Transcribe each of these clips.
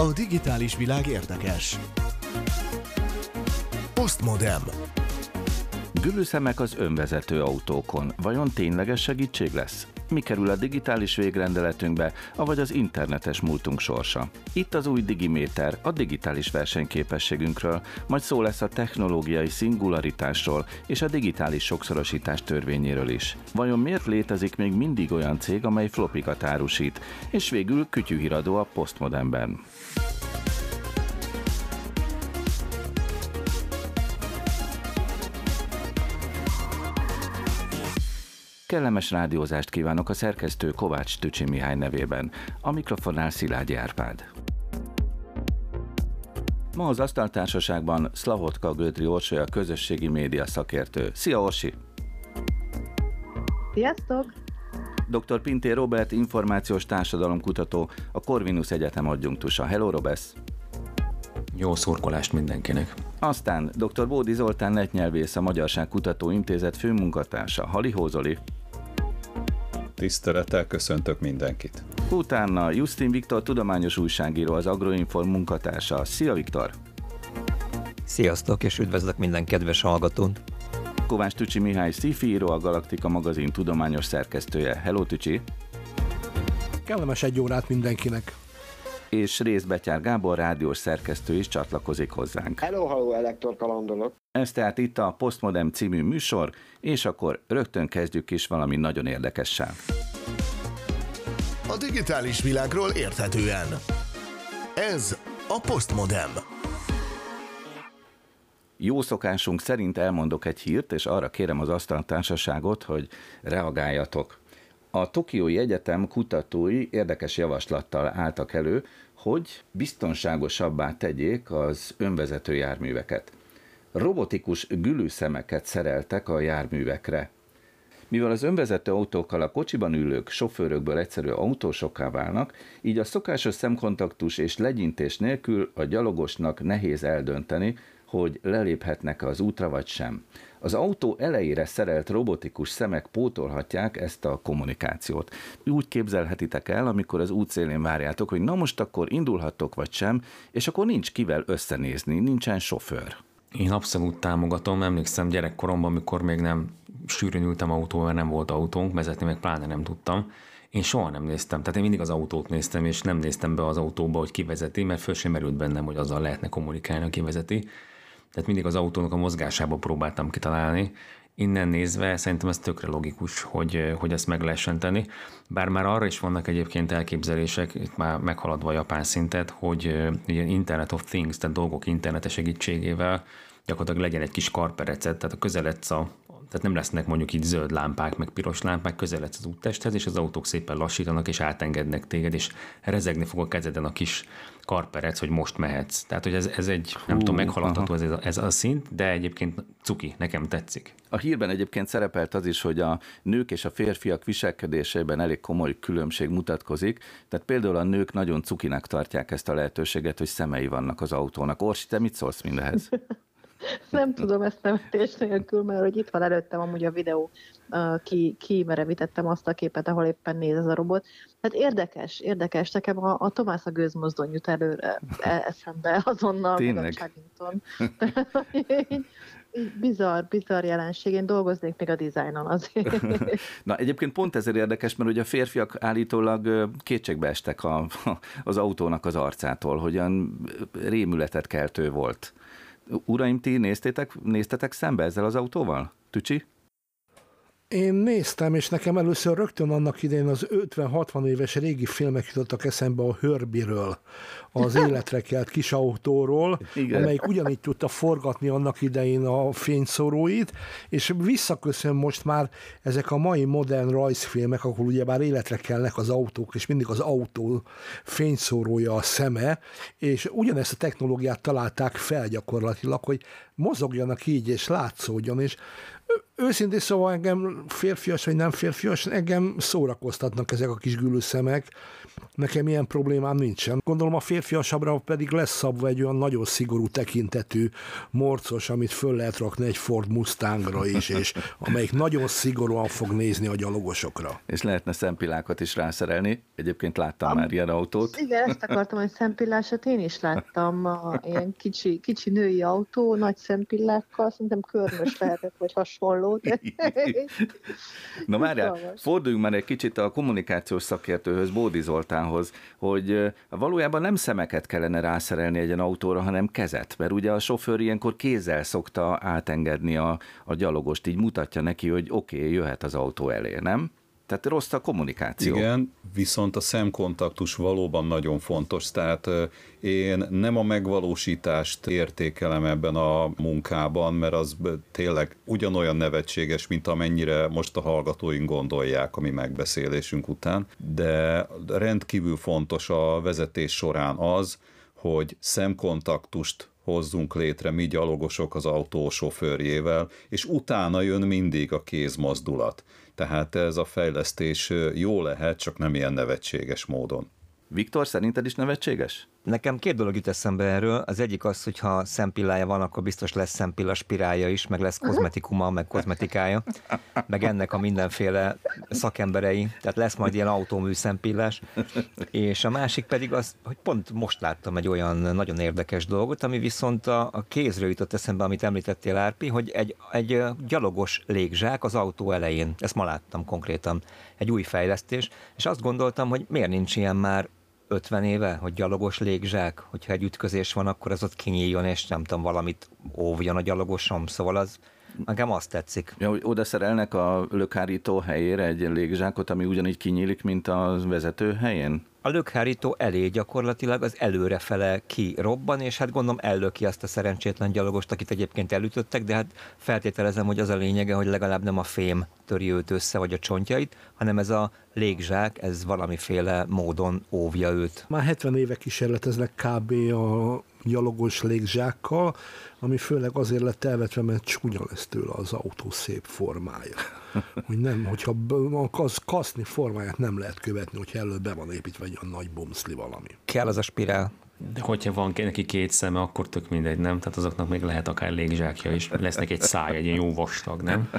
A digitális világ érdekes. Postmodem. Gülőszemek az önvezető autókon. Vajon tényleges segítség lesz? Mi kerül a digitális végrendeletünkbe, avagy az internetes múltunk sorsa? Itt az új Digiméter, a digitális versenyképességünkről, majd szó lesz a technológiai szingularitásról és a digitális sokszorosítás törvényéről is. Vajon miért létezik még mindig olyan cég, amely flopikat árusít, és végül kütyűhíradó a postmodernben? Kellemes rádiózást kívánok a szerkesztő Kovács Tücsi Mihály nevében. A mikrofonnál Szilágyi Árpád. Ma az Asztaltársaságban Szlahotka Gödri Orsolya közösségi média szakértő. Szia Orsi! Sziasztok! Dr. Pintér Robert, információs társadalomkutató, a Corvinus Egyetem adjunktusa. Hello, Robesz! Jó szurkolást mindenkinek! Aztán dr. Bódi Zoltán netnyelvész, a Magyarság Kutató Intézet főmunkatársa. Halihó Zoli! Tisztelettel köszöntök mindenkit. Utána Justin Viktor tudományos újságíró, az Agroinform munkatársa. Szia Viktor! Sziasztok, és üdvözlök minden kedves hallgatót! Kovács Tücsi Mihály Szifíró, a Galaktika magazin tudományos szerkesztője. Hello Tücsi! Kellemes egy órát mindenkinek! És Részbetyár Gábor rádiós szerkesztő is csatlakozik hozzánk. Hello, hello, elektor kalandolok. Ez tehát itt a Postmodem című műsor, és akkor rögtön kezdjük is valami nagyon érdekessel. A digitális világról érthetően. Ez a Postmodem. Jó szokásunk szerint elmondok egy hírt, és arra kérem az asztaltársaságot, hogy reagáljatok. A Tokiói Egyetem kutatói érdekes javaslattal álltak elő, hogy biztonságosabbá tegyék az önvezető járműveket. Robotikus gülőszemeket szereltek a járművekre. Mivel az önvezető autókkal a kocsiban ülők sofőrökből egyszerű autósokká válnak, így a szokásos szemkontaktus és legyintés nélkül a gyalogosnak nehéz eldönteni, hogy leléphetnek az útra vagy sem. Az autó elejére szerelt robotikus szemek pótolhatják ezt a kommunikációt. Úgy képzelhetitek el, amikor az útszélén várjátok, hogy na most akkor indulhattok vagy sem, és akkor nincs kivel összenézni, nincsen sofőr. Én abszolút támogatom, emlékszem gyerekkoromban, amikor még nem sűrűn ültem autóval, mert nem volt autónk, vezetni meg pláne nem tudtam. Én soha nem néztem, tehát én mindig az autót néztem, és nem néztem be az autóba, hogy kivezeti, mert föl sem merült bennem, hogy azzal lehetne kommunikálni, aki vezeti tehát mindig az autónak a mozgásába próbáltam kitalálni. Innen nézve szerintem ez tökre logikus, hogy, hogy ezt meg lehessen tenni. Bár már arra is vannak egyébként elképzelések, itt már meghaladva a japán szintet, hogy ilyen Internet of Things, tehát dolgok internete segítségével gyakorlatilag legyen egy kis karperecet, tehát a közeledsz a, tehát nem lesznek mondjuk így zöld lámpák, meg piros lámpák, közeledsz az úttesthez, és az autók szépen lassítanak, és átengednek téged, és rezegni fog a kezeden a kis karperec, hogy most mehetsz. Tehát, hogy ez, ez egy, Hú, nem tudom, meghaladható ez, ez a szint, de egyébként cuki, nekem tetszik. A hírben egyébként szerepelt az is, hogy a nők és a férfiak viselkedésében elég komoly különbség mutatkozik. Tehát például a nők nagyon cukinak tartják ezt a lehetőséget, hogy szemei vannak az autónak. Orsi, te mit szólsz mindehez? nem tudom ezt nevetés nélkül, mert hogy itt van előttem amúgy a videó, ki, ki merevítettem azt a képet, ahol éppen néz ez a robot. Hát érdekes, érdekes. Nekem a, a Tomás a gőzmozdony jut előre e, eszembe azonnal, Tényleg? Chuggington. bizarr, bizarr jelenség. Én dolgoznék még a dizájnon azért. Na egyébként pont ezért érdekes, mert ugye a férfiak állítólag kétségbe estek a, az autónak az arcától, hogyan rémületet keltő volt. Uraim, ti néztétek, néztetek szembe ezzel az autóval? Tücsi? Én néztem, és nekem először rögtön annak idején az 50-60 éves régi filmek jutottak eszembe a Hörbiről, az életre kelt kis autóról, Igen. amelyik ugyanígy tudta forgatni annak idején a fényszóróit, és visszaköszön most már ezek a mai modern rajzfilmek, ahol ugye már életre kelnek az autók, és mindig az autó fényszórója a szeme, és ugyanezt a technológiát találták fel gyakorlatilag, hogy mozogjanak így, és látszódjon, és őszintén szóval engem férfias vagy nem férfias, engem szórakoztatnak ezek a kis gülőszemek. Nekem ilyen problémám nincsen. Gondolom a férfiasabbra pedig lesz szabva egy olyan nagyon szigorú tekintetű morcos, amit föl lehet rakni egy Ford Mustangra is, és amelyik nagyon szigorúan fog nézni a gyalogosokra. És lehetne szempilákat is rászerelni. Egyébként láttam Am, már ilyen autót. Igen, ezt akartam, hogy szempillásat én is láttam. A, ilyen kicsi, kicsi női autó, nagy szempillákkal, szerintem körmös lehetett, vagy hasonló. De... Na már forduljunk már egy kicsit a kommunikációs szakértőhöz, Bódi Zoltánhoz, hogy valójában nem szemeket kellene rászerelni egy autóra, hanem kezet, mert ugye a sofőr ilyenkor kézzel szokta átengedni a, a gyalogost, így mutatja neki, hogy oké, okay, jöhet az autó elé, nem? Tehát rossz a kommunikáció. Igen, viszont a szemkontaktus valóban nagyon fontos, tehát én nem a megvalósítást értékelem ebben a munkában, mert az tényleg ugyanolyan nevetséges, mint amennyire most a hallgatóink gondolják a mi megbeszélésünk után, de rendkívül fontos a vezetés során az, hogy szemkontaktust hozzunk létre mi gyalogosok az autó sofőrjével, és utána jön mindig a kézmozdulat. Tehát ez a fejlesztés jó lehet, csak nem ilyen nevetséges módon. Viktor, szerinted is nevetséges? Nekem két dolog jut eszembe erről. Az egyik az, hogy ha szempillája van, akkor biztos lesz szempilla spirálja is, meg lesz kozmetikuma, meg kozmetikája, meg ennek a mindenféle szakemberei, tehát lesz majd ilyen autómű szempillás. És a másik pedig az, hogy pont most láttam egy olyan nagyon érdekes dolgot, ami viszont a, a kézről jutott eszembe, amit említettél, Árpi, hogy egy, egy gyalogos légzsák az autó elején. Ezt ma láttam konkrétan. Egy új fejlesztés, és azt gondoltam, hogy miért nincs ilyen már 50 éve, hogy gyalogos légzsák, hogyha egy ütközés van, akkor az ott kinyíljon, és nem tudom, valamit óvjon a gyalogosom, szóval az nekem azt tetszik. Ja, oda szerelnek a lökhárító helyére egy légzsákot, ami ugyanígy kinyílik, mint a vezető helyén? a lökhárító elé gyakorlatilag az előrefele kirobban, és hát gondolom ellöki azt a szerencsétlen gyalogost, akit egyébként elütöttek, de hát feltételezem, hogy az a lényege, hogy legalább nem a fém töri őt össze, vagy a csontjait, hanem ez a légzsák, ez valamiféle módon óvja őt. Már 70 éve kísérleteznek kb. a gyalogos légzsákkal, ami főleg azért lett elvetve, mert csúnya lesz tőle az autó szép formája. Hogy nem, hogyha az kaszni formáját nem lehet követni, hogyha előbb be van építve egy olyan nagy bumszli valami. Kell az a spirál. De hogyha van neki két szeme, akkor tök mindegy, nem? Tehát azoknak még lehet akár légzsákja is. Lesznek egy száj, egy ilyen jó vastag, nem?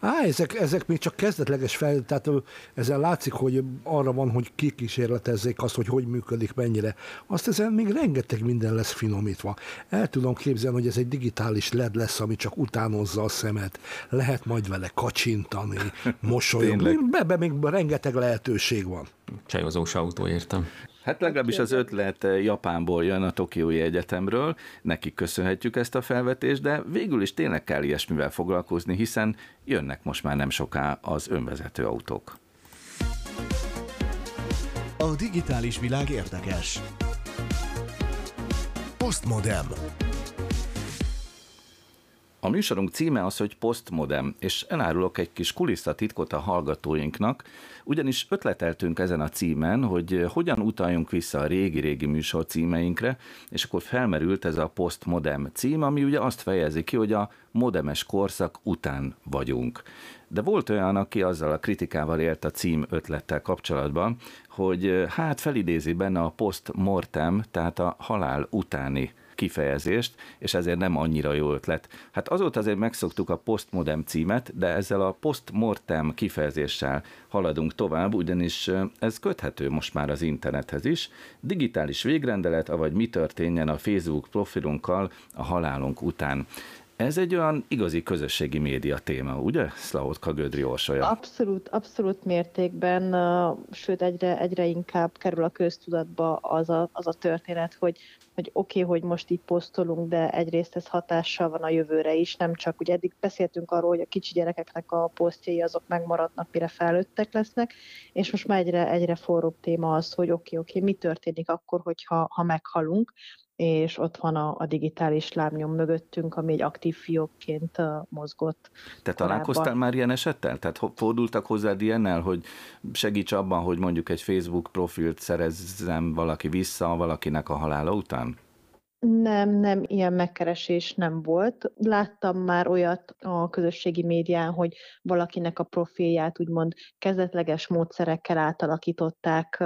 Á, ezek, ezek még csak kezdetleges fel, tehát ezzel látszik, hogy arra van, hogy kikísérletezzék azt, hogy hogy működik, mennyire. Azt ezen még rengeteg minden lesz finomítva. El tudom képzelni, hogy ez egy digitális LED lesz, ami csak utánozza a szemet. Lehet majd vele kacsintani, mosolyogni. Be, be még rengeteg lehetőség van. Csajozós autó, értem. Hát legalábbis az ötlet eh, Japánból jön a Tokiói Egyetemről, nekik köszönhetjük ezt a felvetést, de végül is tényleg kell ilyesmivel foglalkozni, hiszen jönnek most már nem soká az önvezető autók. A digitális világ érdekes. Postmodem. A műsorunk címe az, hogy Postmodem, és elárulok egy kis kulisszatitkot a hallgatóinknak, ugyanis ötleteltünk ezen a címen, hogy hogyan utaljunk vissza a régi-régi műsor címeinkre, és akkor felmerült ez a Postmodem cím, ami ugye azt fejezi ki, hogy a modemes korszak után vagyunk. De volt olyan, aki azzal a kritikával élt a cím ötlettel kapcsolatban, hogy hát felidézi benne a post-mortem, tehát a halál utáni kifejezést, és ezért nem annyira jó ötlet. Hát azóta azért megszoktuk a postmodem címet, de ezzel a postmortem kifejezéssel haladunk tovább, ugyanis ez köthető most már az internethez is. Digitális végrendelet, avagy mi történjen a Facebook profilunkkal a halálunk után. Ez egy olyan igazi közösségi média téma, ugye, Szlahotka Gödri Orsolya? Abszolút, abszolút mértékben, sőt egyre, egyre inkább kerül a köztudatba az a, az a történet, hogy hogy oké, okay, hogy most így posztolunk, de egyrészt ez hatással van a jövőre is, nem csak, ugye eddig beszéltünk arról, hogy a kicsi gyerekeknek a posztjai azok megmaradnak, mire felnőttek lesznek, és most már egyre, egyre forróbb téma az, hogy oké, okay, oké, okay, mi történik akkor, hogyha ha meghalunk, és ott van a, a digitális lábnyom mögöttünk, ami egy aktív fiókként mozgott. Te találkoztál már ilyen esettel? Tehát fordultak hozzád ilyennel, hogy segíts abban, hogy mondjuk egy Facebook profilt szerezzem valaki vissza valakinek a halála után? Nem, nem, ilyen megkeresés nem volt. Láttam már olyat a közösségi médián, hogy valakinek a profilját úgymond kezdetleges módszerekkel átalakították,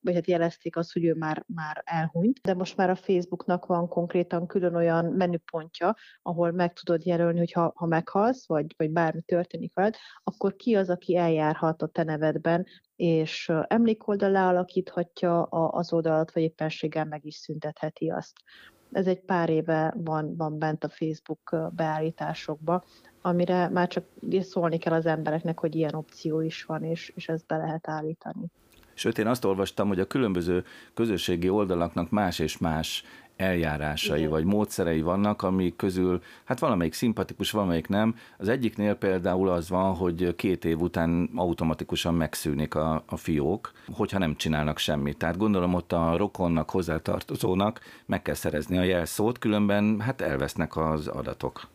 vagy hát jelezték azt, hogy ő már, már elhunyt. De most már a Facebooknak van konkrétan külön olyan menüpontja, ahol meg tudod jelölni, hogy ha, ha meghalsz, vagy, vagy bármi történik veled, akkor ki az, aki eljárhat a te nevedben, és emlékoldalá alakíthatja az oldalat, vagy éppenséggel meg is szüntetheti azt ez egy pár éve van, van bent a Facebook beállításokba, amire már csak szólni kell az embereknek, hogy ilyen opció is van, és, és ezt be lehet állítani. Sőt, én azt olvastam, hogy a különböző közösségi oldalaknak más és más eljárásai Igen. vagy módszerei vannak, amik közül hát valamelyik szimpatikus, valamelyik nem. Az egyiknél például az van, hogy két év után automatikusan megszűnik a, a fiók, hogyha nem csinálnak semmit. Tehát gondolom ott a rokonnak, hozzátartozónak meg kell szerezni a jelszót, különben hát elvesznek az adatok.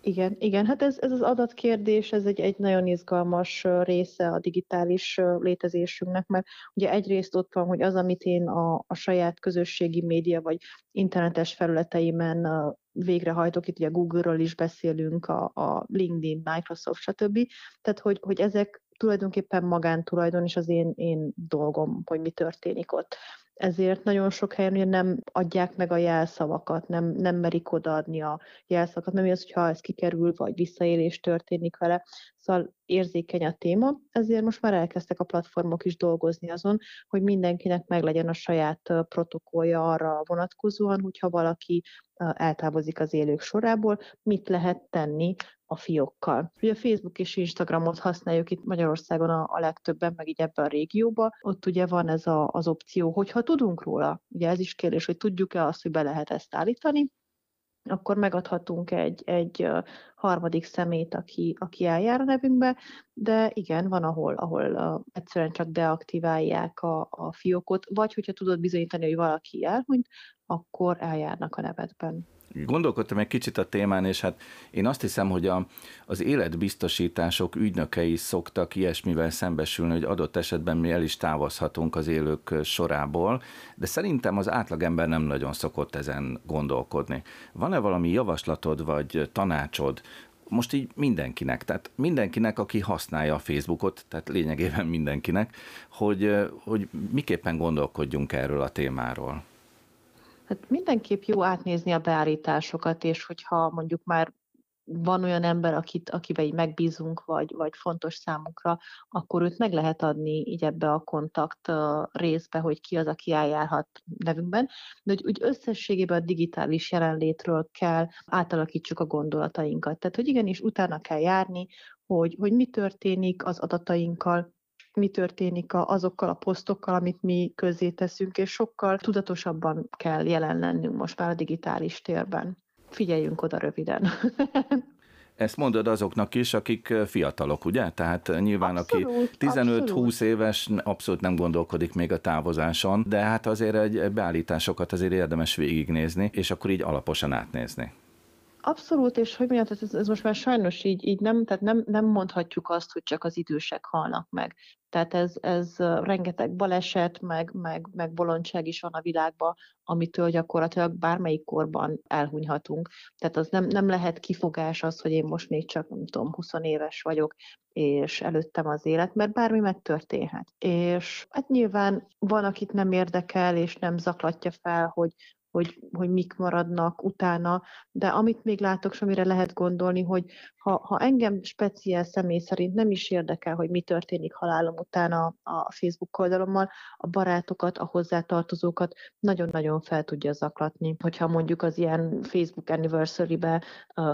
Igen, igen, hát ez, ez az adatkérdés, ez egy, egy nagyon izgalmas része a digitális létezésünknek, mert ugye egyrészt ott van, hogy az, amit én a, a saját közösségi média vagy internetes felületeimen végrehajtok, itt ugye Google-ről is beszélünk, a, a LinkedIn, Microsoft, stb. Tehát, hogy, hogy ezek tulajdonképpen magántulajdon, és az én, én dolgom, hogy mi történik ott ezért nagyon sok helyen ugye nem adják meg a jelszavakat, nem, nem merik odaadni a jelszavakat, nem az, hogyha ez kikerül, vagy visszaélés történik vele. Szóval érzékeny a téma, ezért most már elkezdtek a platformok is dolgozni azon, hogy mindenkinek meglegyen a saját protokollja arra vonatkozóan, hogyha valaki eltávozik az élők sorából, mit lehet tenni a fiókkal. Ugye Facebook és Instagramot használjuk itt Magyarországon a, a legtöbben, meg így ebben a régióban. Ott ugye van ez a, az opció, hogyha tudunk róla, ugye ez is kérdés, hogy tudjuk-e azt, hogy be lehet ezt állítani, akkor megadhatunk egy, egy harmadik szemét, aki, aki eljár a nevünkbe, de igen, van, ahol, ahol egyszerűen csak deaktiválják a, a fiókot, vagy hogyha tudod bizonyítani, hogy valaki elhunyt, akkor eljárnak a nevedben. Gondolkodtam egy kicsit a témán, és hát én azt hiszem, hogy a, az életbiztosítások ügynökei szoktak ilyesmivel szembesülni, hogy adott esetben mi el is távozhatunk az élők sorából, de szerintem az átlagember nem nagyon szokott ezen gondolkodni. Van-e valami javaslatod vagy tanácsod, most így mindenkinek, tehát mindenkinek, aki használja a Facebookot, tehát lényegében mindenkinek, hogy, hogy miképpen gondolkodjunk erről a témáról. Hát mindenképp jó átnézni a beállításokat, és hogyha mondjuk már van olyan ember, akit, akivel így megbízunk, vagy, vagy fontos számunkra, akkor őt meg lehet adni így ebbe a kontakt részbe, hogy ki az, aki eljárhat nevünkben, de hogy úgy összességében a digitális jelenlétről kell átalakítsuk a gondolatainkat. Tehát, hogy igenis utána kell járni, hogy, hogy mi történik az adatainkkal, mi történik azokkal a posztokkal, amit mi közzé teszünk, és sokkal tudatosabban kell jelen lennünk most már a digitális térben. Figyeljünk oda röviden. Ezt mondod azoknak is, akik fiatalok, ugye? Tehát nyilván abszolút, aki 15-20 éves abszolút nem gondolkodik még a távozáson, de hát azért egy beállításokat azért érdemes végignézni, és akkor így alaposan átnézni. Abszolút, és hogy mondjam, ez, ez most már sajnos így, így nem, tehát nem, nem mondhatjuk azt, hogy csak az idősek halnak meg. Tehát ez, ez rengeteg baleset, meg, meg, meg bolondság is van a világban, amitől gyakorlatilag bármelyik korban elhunyhatunk. Tehát az nem, nem lehet kifogás az, hogy én most még csak, nem tudom, 20 éves vagyok, és előttem az élet, mert bármi megtörténhet. És hát nyilván van, akit nem érdekel, és nem zaklatja fel, hogy hogy, hogy mik maradnak utána, de amit még látok, és amire lehet gondolni, hogy ha, ha engem speciál személy szerint nem is érdekel, hogy mi történik halálom után a, a Facebook oldalommal, a barátokat, a hozzátartozókat nagyon-nagyon fel tudja zaklatni, hogyha mondjuk az ilyen Facebook anniversary-be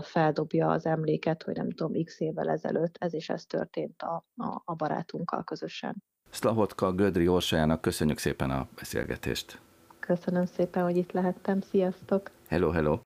feldobja az emléket, hogy nem tudom, x évvel ezelőtt ez és ez történt a, a, a barátunkkal közösen. Szlahotka Gödri Orsajának köszönjük szépen a beszélgetést. Köszönöm szépen, hogy itt lehettem. Sziasztok! Hello, hello!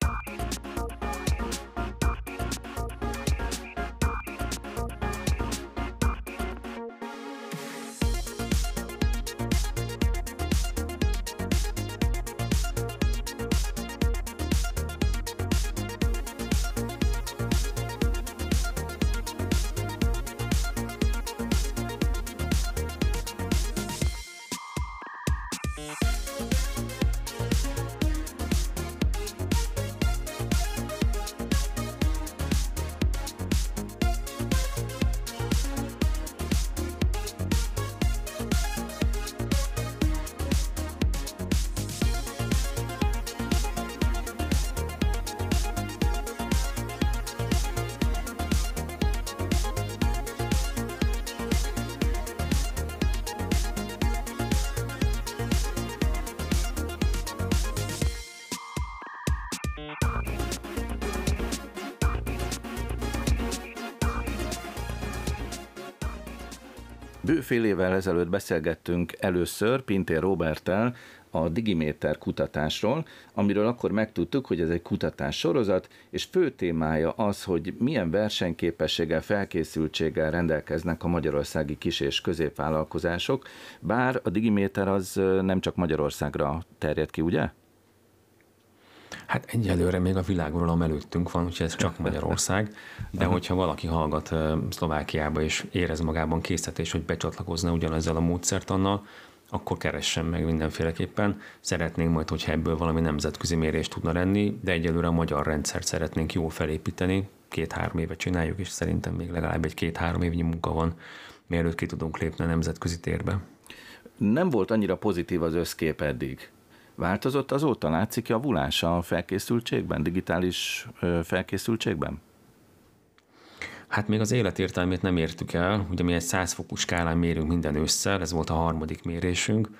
Bőfél évvel ezelőtt beszélgettünk először Pintér Roberttel a Digiméter kutatásról, amiről akkor megtudtuk, hogy ez egy kutatás sorozat, és fő témája az, hogy milyen versenyképességgel, felkészültséggel rendelkeznek a magyarországi kis- és középvállalkozások, bár a Digiméter az nem csak Magyarországra terjed ki, ugye? Hát egyelőre még a világuralom előttünk van, úgyhogy ez csak Magyarország, de hogyha valaki hallgat Szlovákiába és érez magában készítés, hogy becsatlakozna ugyanezzel a módszertannal, akkor keressen meg mindenféleképpen. Szeretnénk majd, hogyha ebből valami nemzetközi mérést tudna lenni, de egyelőre a magyar rendszert szeretnénk jól felépíteni. Két-három éve csináljuk, és szerintem még legalább egy két-három évnyi munka van, mielőtt ki tudunk lépni a nemzetközi térbe. Nem volt annyira pozitív az összkép eddig. Változott azóta? Látszik javulás a felkészültségben, digitális felkészültségben? Hát még az életértelmét nem értük el, ugye mi egy 100 fokú skálán mérünk minden ősszel, ez volt a harmadik mérésünk,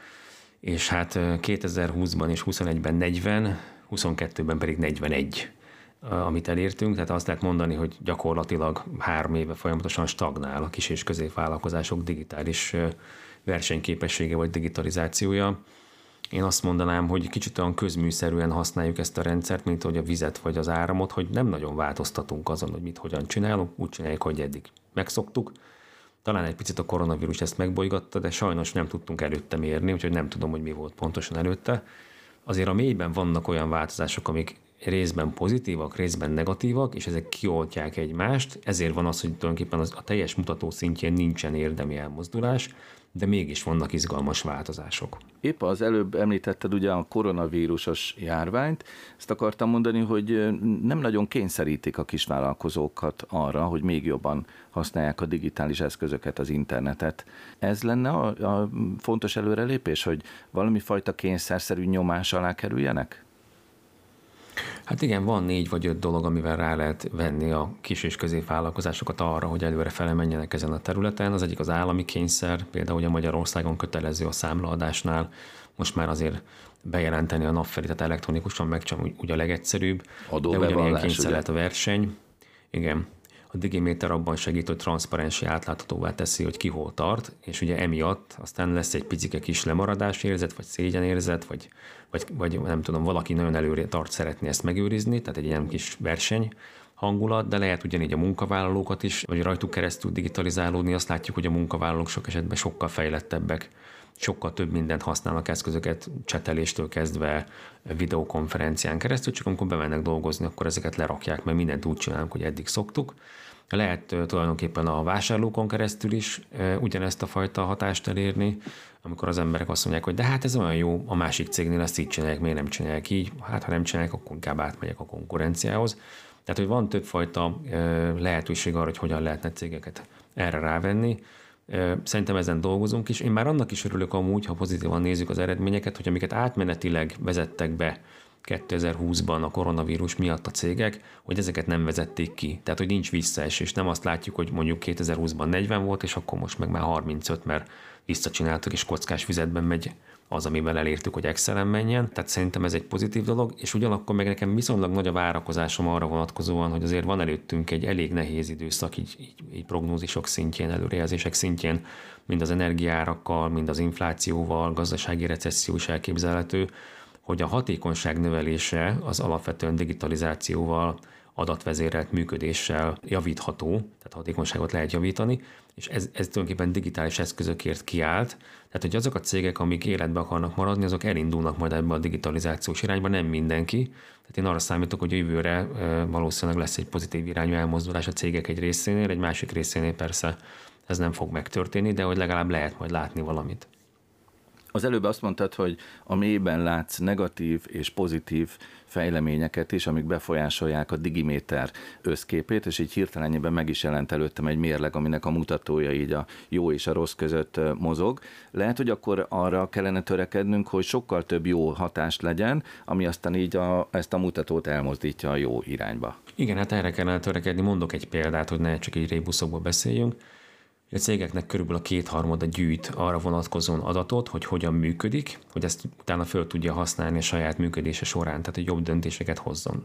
és hát 2020-ban és 21-ben 40, 22-ben pedig 41 amit elértünk, tehát azt lehet mondani, hogy gyakorlatilag három éve folyamatosan stagnál a kis és középvállalkozások digitális versenyképessége vagy digitalizációja. Én azt mondanám, hogy kicsit olyan közműszerűen használjuk ezt a rendszert, mint hogy a vizet vagy az áramot, hogy nem nagyon változtatunk azon, hogy mit hogyan csinálunk, úgy csináljuk, hogy eddig megszoktuk. Talán egy picit a koronavírus ezt megbolygatta, de sajnos nem tudtunk előtte mérni, úgyhogy nem tudom, hogy mi volt pontosan előtte. Azért a mélyben vannak olyan változások, amik részben pozitívak, részben negatívak, és ezek kioltják egymást, ezért van az, hogy tulajdonképpen az, a teljes mutató szintjén nincsen érdemi elmozdulás, de mégis vannak izgalmas változások. Épp az előbb említetted ugye a koronavírusos járványt, ezt akartam mondani, hogy nem nagyon kényszerítik a kisvállalkozókat arra, hogy még jobban használják a digitális eszközöket, az internetet. Ez lenne a, a fontos előrelépés, hogy valami fajta kényszerszerű nyomás alá kerüljenek? Hát igen, van négy vagy öt dolog, amivel rá lehet venni a kis és középvállalkozásokat arra, hogy előre felemenjenek ezen a területen. Az egyik az állami kényszer, például ugye Magyarországon kötelező a számlaadásnál, most már azért bejelenteni a napfelé, tehát elektronikusan meg csak úgy a legegyszerűbb. De ugyanilyen kényszer ugye? lehet a verseny. Igen, a Digiméter abban segít, hogy transzparensi átláthatóvá teszi, hogy ki hol tart, és ugye emiatt aztán lesz egy picike kis lemaradás érzet, vagy szégyenérzet, vagy, vagy, vagy nem tudom, valaki nagyon előre tart szeretni ezt megőrizni, tehát egy ilyen kis verseny hangulat, de lehet ugyanígy a munkavállalókat is, vagy rajtuk keresztül digitalizálódni, azt látjuk, hogy a munkavállalók sok esetben sokkal fejlettebbek, sokkal több mindent használnak eszközöket, cseteléstől kezdve videokonferencián keresztül, csak amikor bemennek dolgozni, akkor ezeket lerakják, mert mindent úgy csinálunk, hogy eddig szoktuk. Lehet tulajdonképpen a vásárlókon keresztül is ugyanezt a fajta hatást elérni, amikor az emberek azt mondják, hogy de hát ez olyan jó, a másik cégnél ezt így csinálják, miért nem csinálják így, hát ha nem csinálják, akkor inkább átmegyek a konkurenciához. Tehát, hogy van többfajta lehetőség arra, hogy hogyan lehetne cégeket erre rávenni. Szerintem ezen dolgozunk is. Én már annak is örülök amúgy, ha pozitívan nézzük az eredményeket, hogy amiket átmenetileg vezettek be 2020-ban a koronavírus miatt a cégek, hogy ezeket nem vezették ki. Tehát, hogy nincs visszaesés. Nem azt látjuk, hogy mondjuk 2020-ban 40 volt, és akkor most meg már 35, mert visszacsináltuk, és kockás vizetben megy az, amivel elértük, hogy Excel-en menjen. Tehát szerintem ez egy pozitív dolog, és ugyanakkor meg nekem viszonylag nagy a várakozásom arra vonatkozóan, hogy azért van előttünk egy elég nehéz időszak, így, így, így prognózisok szintjén, előrejelzések szintjén, mind az energiárakkal, mind az inflációval, gazdasági recesszió is elképzelhető, hogy a hatékonyság növelése az alapvetően digitalizációval, adatvezérelt működéssel javítható, tehát hatékonyságot lehet javítani, és ez, ez tulajdonképpen digitális eszközökért kiállt, tehát hogy azok a cégek, amik életbe akarnak maradni, azok elindulnak majd ebbe a digitalizációs irányba, nem mindenki. Tehát én arra számítok, hogy jövőre valószínűleg lesz egy pozitív irányú elmozdulás a cégek egy részénél, egy másik részénél persze ez nem fog megtörténni, de hogy legalább lehet majd látni valamit. Az előbb azt mondtad, hogy a mélyben látsz negatív és pozitív fejleményeket is, amik befolyásolják a digiméter összképét, és így hirtelenjében meg is jelent előttem egy mérleg, aminek a mutatója így a jó és a rossz között mozog. Lehet, hogy akkor arra kellene törekednünk, hogy sokkal több jó hatást legyen, ami aztán így a, ezt a mutatót elmozdítja a jó irányba. Igen, hát erre kellene törekedni. Mondok egy példát, hogy ne csak így rébuszokból beszéljünk A cégeknek körülbelül a kétharmada gyűjt arra vonatkozóan adatot, hogy hogyan működik, hogy ezt utána föl tudja használni a saját működése során, tehát hogy jobb döntéseket hozzon.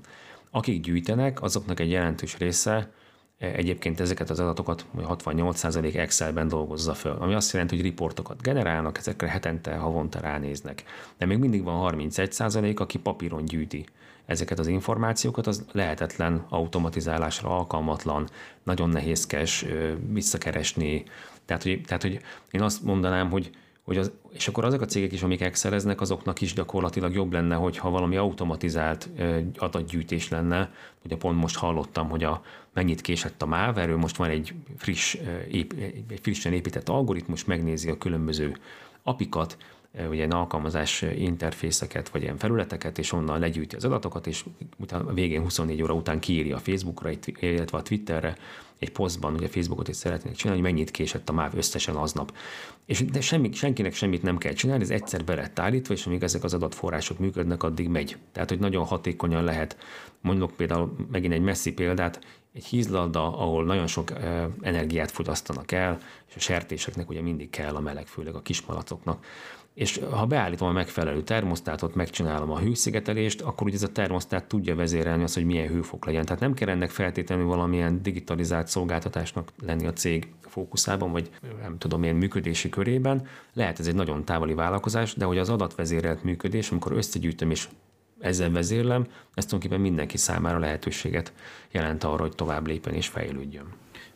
Akik gyűjtenek, azoknak egy jelentős része egyébként ezeket az adatokat 68% Excelben dolgozza föl, ami azt jelenti, hogy riportokat generálnak, ezekre hetente, havonta ránéznek. De még mindig van 31%, aki papíron gyűjti ezeket az információkat, az lehetetlen automatizálásra alkalmatlan, nagyon nehézkes visszakeresni. Tehát hogy, tehát, hogy én azt mondanám, hogy hogy az, és akkor azok a cégek is, amik exceleznek, azoknak is gyakorlatilag jobb lenne, hogyha valami automatizált adatgyűjtés lenne. Ugye pont most hallottam, hogy a, mennyit késett a MÁV, most van egy, friss, egy frissen épített algoritmus, megnézi a különböző apikat, ugye egy alkalmazás interfészeket, vagy ilyen felületeket, és onnan legyűjti az adatokat, és utána a végén 24 óra után kiírja a Facebookra, illetve a Twitterre, egy posztban, ugye Facebookot is szeretnék csinálni, hogy mennyit késett a MÁV összesen aznap. És de semmi, senkinek semmit nem kell csinálni, ez egyszer be lett állítva, és amíg ezek az adatforrások működnek, addig megy. Tehát, hogy nagyon hatékonyan lehet, mondok például megint egy messzi példát, egy hízlalda, ahol nagyon sok energiát fogyasztanak el, és a sertéseknek ugye mindig kell a meleg, főleg a kismalacoknak és ha beállítom a megfelelő termosztátot, megcsinálom a hőszigetelést, akkor ugye ez a termosztát tudja vezérelni azt, hogy milyen hőfok legyen. Tehát nem kell ennek feltétlenül valamilyen digitalizált szolgáltatásnak lenni a cég fókuszában, vagy nem tudom én működési körében. Lehet ez egy nagyon távoli vállalkozás, de hogy az adatvezérelt működés, amikor összegyűjtöm és ezzel vezérlem, ez tulajdonképpen mindenki számára lehetőséget jelent arra, hogy tovább lépjen és fejlődjön.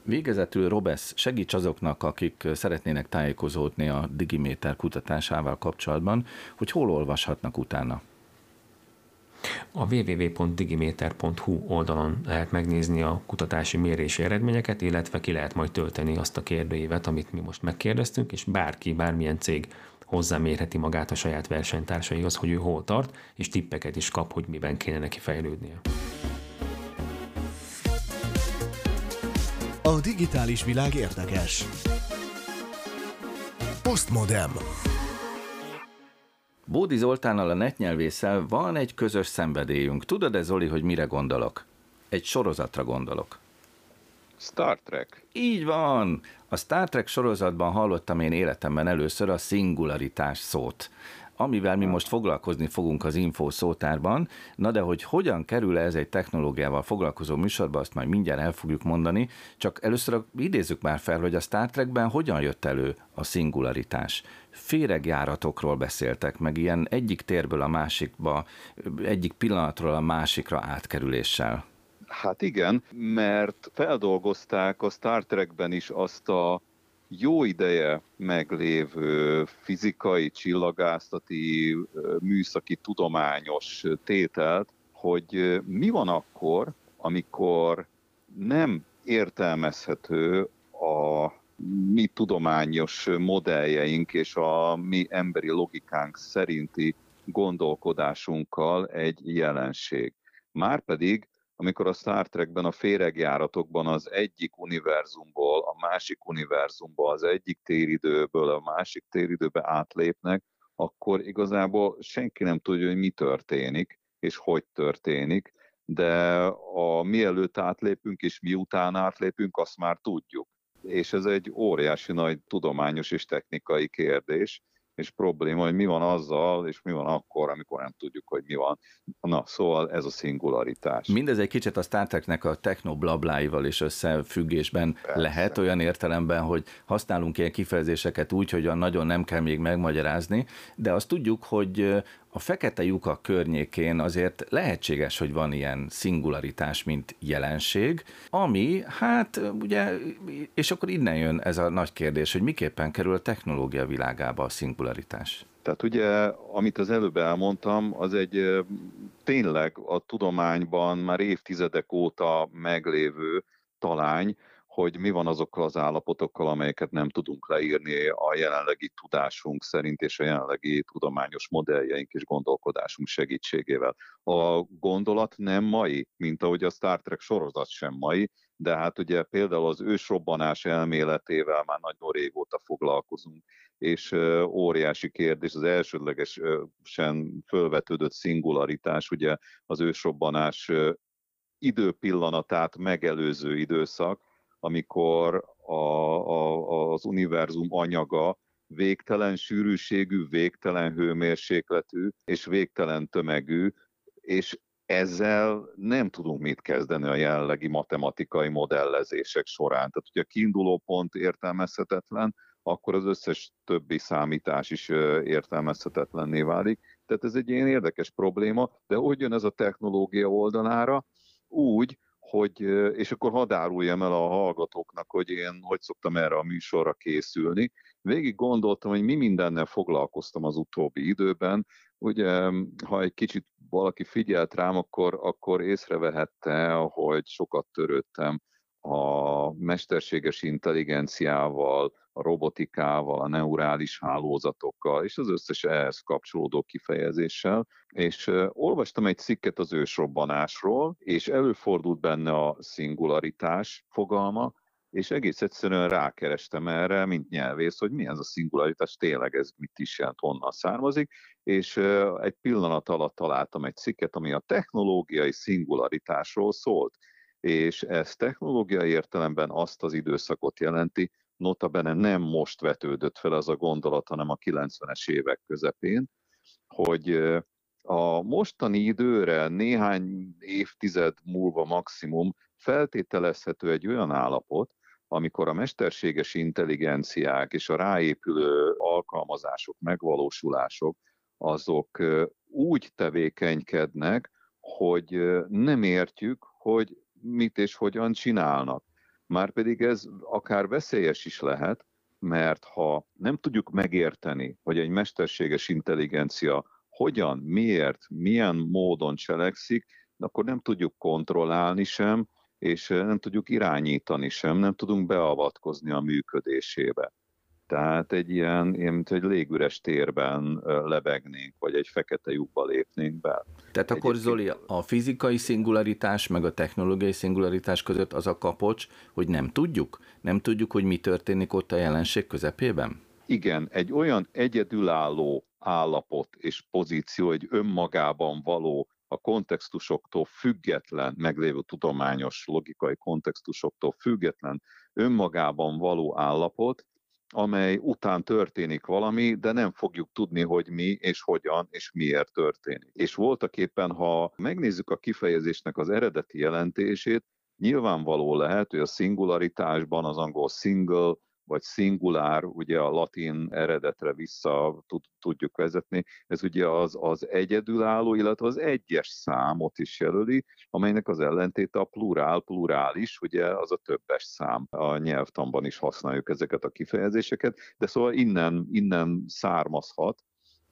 Végezetül, Robesz, segíts azoknak, akik szeretnének tájékozódni a Digiméter kutatásával kapcsolatban, hogy hol olvashatnak utána. A www.digimeter.hu oldalon lehet megnézni a kutatási mérési eredményeket, illetve ki lehet majd tölteni azt a kérdőívet, amit mi most megkérdeztünk, és bárki, bármilyen cég hozzámérheti magát a saját versenytársaihoz, hogy ő hol tart, és tippeket is kap, hogy miben kéne neki fejlődnie. A digitális világ érdekes. Postmodem. Bódi Zoltánnal a netnyelvésszel van egy közös szenvedélyünk. Tudod-e, Zoli, hogy mire gondolok? Egy sorozatra gondolok. Star Trek. Így van! A Star Trek sorozatban hallottam én életemben először a szingularitás szót amivel mi most foglalkozni fogunk az info szótárban. Na de hogy hogyan kerül ez egy technológiával foglalkozó műsorba, azt majd mindjárt el fogjuk mondani, csak először idézzük már fel, hogy a Star Trekben hogyan jött elő a szingularitás. Féregjáratokról beszéltek, meg ilyen egyik térből a másikba, egyik pillanatról a másikra átkerüléssel. Hát igen, mert feldolgozták a Star Trekben is azt a jó ideje meglévő fizikai, csillagászati, műszaki, tudományos tételt, hogy mi van akkor, amikor nem értelmezhető a mi tudományos modelljeink és a mi emberi logikánk szerinti gondolkodásunkkal egy jelenség. Márpedig amikor a Star Trekben a féregjáratokban az egyik univerzumból a másik univerzumba, az egyik téridőből a másik téridőbe átlépnek, akkor igazából senki nem tudja, hogy mi történik, és hogy történik, de a mielőtt átlépünk, és miután átlépünk, azt már tudjuk. És ez egy óriási nagy tudományos és technikai kérdés, és probléma, hogy mi van azzal, és mi van akkor, amikor nem tudjuk, hogy mi van. Na, szóval ez a szingularitás. Mindez egy kicsit a Star Treknek a technoblabláival is összefüggésben Persze. lehet, olyan értelemben, hogy használunk ilyen kifejezéseket úgy, hogy nagyon nem kell még megmagyarázni, de azt tudjuk, hogy a fekete lyukak környékén azért lehetséges, hogy van ilyen szingularitás, mint jelenség, ami, hát ugye, és akkor innen jön ez a nagy kérdés, hogy miképpen kerül a technológia világába a szingularitás. Tehát ugye, amit az előbb elmondtam, az egy tényleg a tudományban már évtizedek óta meglévő talány, hogy mi van azokkal az állapotokkal, amelyeket nem tudunk leírni a jelenlegi tudásunk szerint és a jelenlegi tudományos modelljeink és gondolkodásunk segítségével. A gondolat nem mai, mint ahogy a Star Trek sorozat sem mai, de hát ugye például az ősrobbanás elméletével már nagyon régóta foglalkozunk, és óriási kérdés, az elsődlegesen fölvetődött szingularitás, ugye az ősrobbanás időpillanatát megelőző időszak, amikor a, a, az univerzum anyaga végtelen sűrűségű, végtelen hőmérsékletű és végtelen tömegű, és ezzel nem tudunk mit kezdeni a jelenlegi matematikai modellezések során. Tehát, hogy a kiinduló pont értelmezhetetlen, akkor az összes többi számítás is értelmezhetetlenné válik. Tehát ez egy ilyen érdekes probléma, de hogy jön ez a technológia oldalára? Úgy, hogy, és akkor hadd áruljam el a hallgatóknak, hogy én hogy szoktam erre a műsorra készülni. Végig gondoltam, hogy mi mindennel foglalkoztam az utóbbi időben. Ugye, ha egy kicsit valaki figyelt rám, akkor, akkor észrevehette, hogy sokat törődtem a mesterséges intelligenciával, a robotikával, a neurális hálózatokkal, és az összes ehhez kapcsolódó kifejezéssel. És olvastam egy cikket az ősrobbanásról, és előfordult benne a szingularitás fogalma, és egész egyszerűen rákerestem erre, mint nyelvész, hogy mi ez a szingularitás, tényleg ez mit is jelent, honnan származik, és egy pillanat alatt találtam egy cikket, ami a technológiai szingularitásról szólt és ez technológiai értelemben azt az időszakot jelenti, notabene nem most vetődött fel az a gondolat, hanem a 90-es évek közepén, hogy a mostani időre néhány évtized múlva maximum feltételezhető egy olyan állapot, amikor a mesterséges intelligenciák és a ráépülő alkalmazások, megvalósulások, azok úgy tevékenykednek, hogy nem értjük, hogy mit és hogyan csinálnak. Márpedig ez akár veszélyes is lehet, mert ha nem tudjuk megérteni, hogy egy mesterséges intelligencia hogyan, miért, milyen módon cselekszik, akkor nem tudjuk kontrollálni sem, és nem tudjuk irányítani sem, nem tudunk beavatkozni a működésébe. Tehát egy ilyen, ilyen mint egy légüres térben lebegnénk, vagy egy fekete lyukba lépnénk be. Tehát akkor Egyébként... Zoli, a fizikai szingularitás meg a technológiai szingularitás között az a kapocs, hogy nem tudjuk? Nem tudjuk, hogy mi történik ott a jelenség közepében? Igen, egy olyan egyedülálló állapot és pozíció, egy önmagában való a kontextusoktól független, meglévő tudományos, logikai kontextusoktól független, önmagában való állapot, amely után történik valami, de nem fogjuk tudni, hogy mi és hogyan és miért történik. És voltak éppen, ha megnézzük a kifejezésnek az eredeti jelentését, nyilvánvaló lehet, hogy a szingularitásban az angol single vagy szingulár, ugye a latin eredetre vissza tud, tudjuk vezetni, ez ugye az, az egyedülálló, illetve az egyes számot is jelöli, amelynek az ellentéte a plurál, plurális, ugye az a többes szám. A nyelvtanban is használjuk ezeket a kifejezéseket, de szóval innen, innen származhat,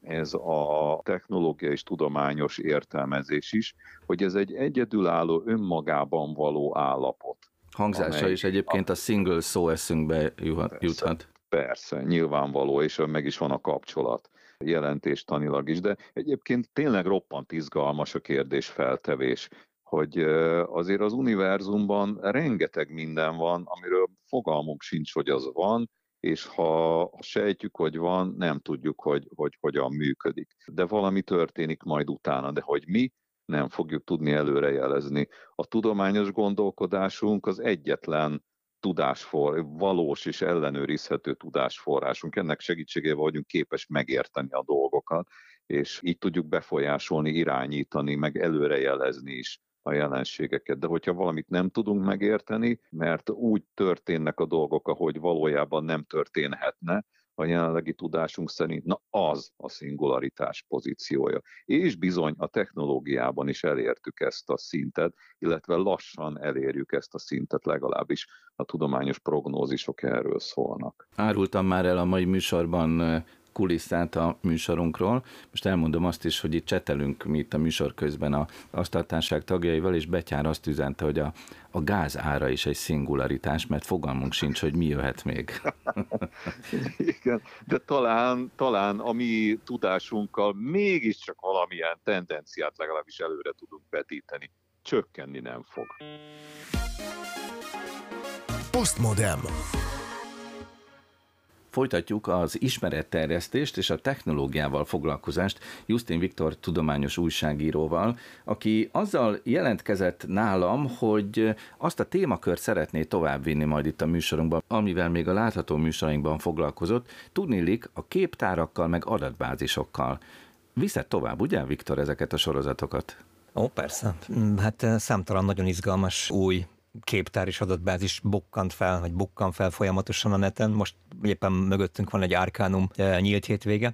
ez a technológia és tudományos értelmezés is, hogy ez egy egyedülálló, önmagában való állapot Hangzása amely, is egyébként a single szó eszünkbe juthat. Persze, persze, nyilvánvaló, és meg is van a kapcsolat jelentéstanilag is, de egyébként tényleg roppant izgalmas a kérdés feltevés, hogy azért az univerzumban rengeteg minden van, amiről fogalmunk sincs, hogy az van, és ha sejtjük, hogy van, nem tudjuk, hogy, hogy hogyan működik. De valami történik majd utána, de hogy mi, nem fogjuk tudni előrejelezni. A tudományos gondolkodásunk az egyetlen tudásfor, valós és ellenőrizhető tudásforrásunk. Ennek segítségével vagyunk képes megérteni a dolgokat, és így tudjuk befolyásolni, irányítani, meg előrejelezni is a jelenségeket. De hogyha valamit nem tudunk megérteni, mert úgy történnek a dolgok, ahogy valójában nem történhetne, a jelenlegi tudásunk szerint, na az a szingularitás pozíciója. És bizony a technológiában is elértük ezt a szintet, illetve lassan elérjük ezt a szintet, legalábbis a tudományos prognózisok erről szólnak. Árultam már el a mai műsorban kulisszát a műsorunkról. Most elmondom azt is, hogy itt csetelünk mi itt a műsor közben a asztaltárság tagjaival, és Betyár azt üzente, hogy a, a gáz ára is egy szingularitás, mert fogalmunk sincs, hogy mi jöhet még. Igen, de talán, talán a mi tudásunkkal mégiscsak valamilyen tendenciát legalábbis előre tudunk vetíteni. Csökkenni nem fog. Postmodem. Folytatjuk az ismeretterjesztést és a technológiával foglalkozást Justin Viktor tudományos újságíróval, aki azzal jelentkezett nálam, hogy azt a témakört szeretné továbbvinni majd itt a műsorunkban, amivel még a látható műsorainkban foglalkozott, tudnélik a képtárakkal meg adatbázisokkal. Viszed tovább, ugye, Viktor, ezeket a sorozatokat? Ó, persze. Mm, hát eh, számtalan nagyon izgalmas új képtár és adatbázis bukkant fel, vagy bukkan fel folyamatosan a neten. Most éppen mögöttünk van egy Arcanum eh, nyílt hétvége,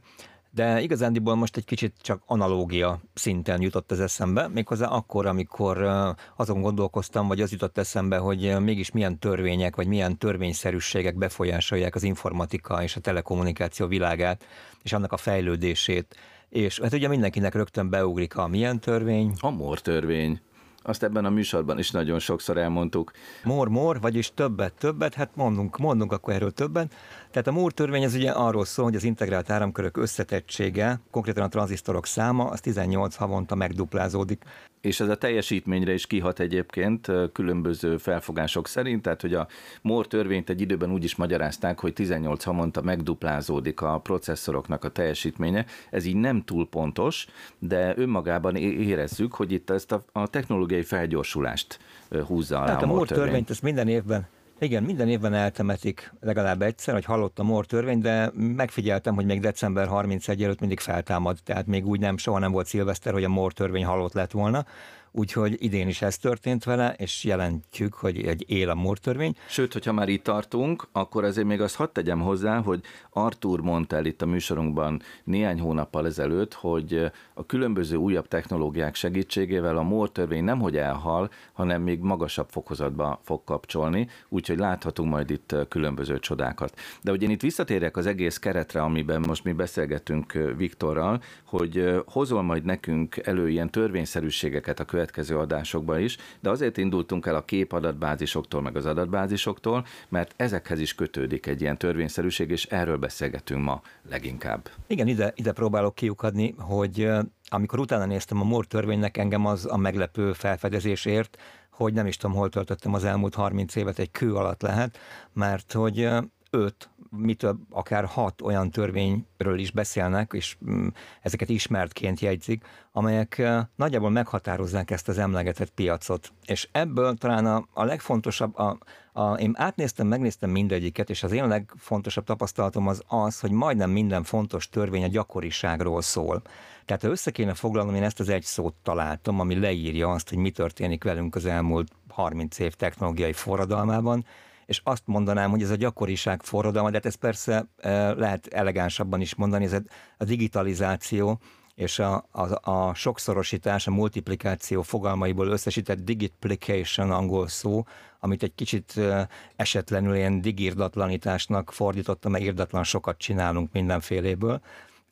de igazándiból most egy kicsit csak analógia szinten jutott az eszembe, méghozzá akkor, amikor eh, azon gondolkoztam, vagy az jutott eszembe, hogy eh, mégis milyen törvények, vagy milyen törvényszerűségek befolyásolják az informatika és a telekommunikáció világát, és annak a fejlődését. És hát ugye mindenkinek rögtön beugrik a milyen törvény? A MOR törvény. Azt ebben a műsorban is nagyon sokszor elmondtuk. Mor, mor, vagyis többet, többet, hát mondunk, mondunk akkor erről többen. Tehát a Moore törvény az ugye arról szól, hogy az integrált áramkörök összetettsége, konkrétan a tranzisztorok száma, az 18 havonta megduplázódik. És ez a teljesítményre is kihat egyébként különböző felfogások szerint, tehát hogy a MOR törvényt egy időben úgy is magyarázták, hogy 18 havonta megduplázódik a processzoroknak a teljesítménye. Ez így nem túl pontos, de önmagában érezzük, hogy itt ezt a, a technológiai felgyorsulást húzza alá Tehát a, MOR törvényt ezt minden évben igen, minden évben eltemetik legalább egyszer, hogy hallott a MOR törvény, de megfigyeltem, hogy még december 31 előtt mindig feltámad, tehát még úgy nem, soha nem volt szilveszter, hogy a MOR törvény halott lett volna úgyhogy idén is ez történt vele, és jelentjük, hogy egy él a mórtörvény. Sőt, hogyha már itt tartunk, akkor azért még azt hadd tegyem hozzá, hogy Artur mondta el itt a műsorunkban néhány hónappal ezelőtt, hogy a különböző újabb technológiák segítségével a mórtörvény nem hogy elhal, hanem még magasabb fokozatba fog kapcsolni, úgyhogy láthatunk majd itt különböző csodákat. De hogy én itt visszatérek az egész keretre, amiben most mi beszélgetünk Viktorral, hogy hozol majd nekünk elő ilyen törvényszerűségeket a következő adásokban is, de azért indultunk el a képadatbázisoktól, meg az adatbázisoktól, mert ezekhez is kötődik egy ilyen törvényszerűség, és erről beszélgetünk ma leginkább. Igen, ide, ide próbálok kiukadni, hogy amikor utána néztem a MOR törvénynek, engem az a meglepő felfedezésért, hogy nem is tudom, hol töltöttem az elmúlt 30 évet, egy kő alatt lehet, mert hogy öt, mitől akár hat olyan törvényről is beszélnek, és mm, ezeket ismertként jegyzik, amelyek nagyjából meghatározzák ezt az emlegetett piacot. És ebből talán a, a legfontosabb, a, a, én átnéztem, megnéztem mindegyiket, és az én legfontosabb tapasztalatom az az, hogy majdnem minden fontos törvény a gyakoriságról szól. Tehát ha össze kéne foglalnom, én ezt az egy szót találtam, ami leírja azt, hogy mi történik velünk az elmúlt 30 év technológiai forradalmában, és azt mondanám, hogy ez a gyakoriság forradalma, de hát ez persze eh, lehet elegánsabban is mondani, ez a digitalizáció, és a, a, a sokszorosítás, a multiplikáció fogalmaiból összesített digitplication angol szó, amit egy kicsit eh, esetlenül ilyen digirdatlanításnak fordítottam, mert irdatlan sokat csinálunk mindenféléből.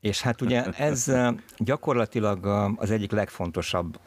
És hát ugye ez gyakorlatilag az egyik legfontosabb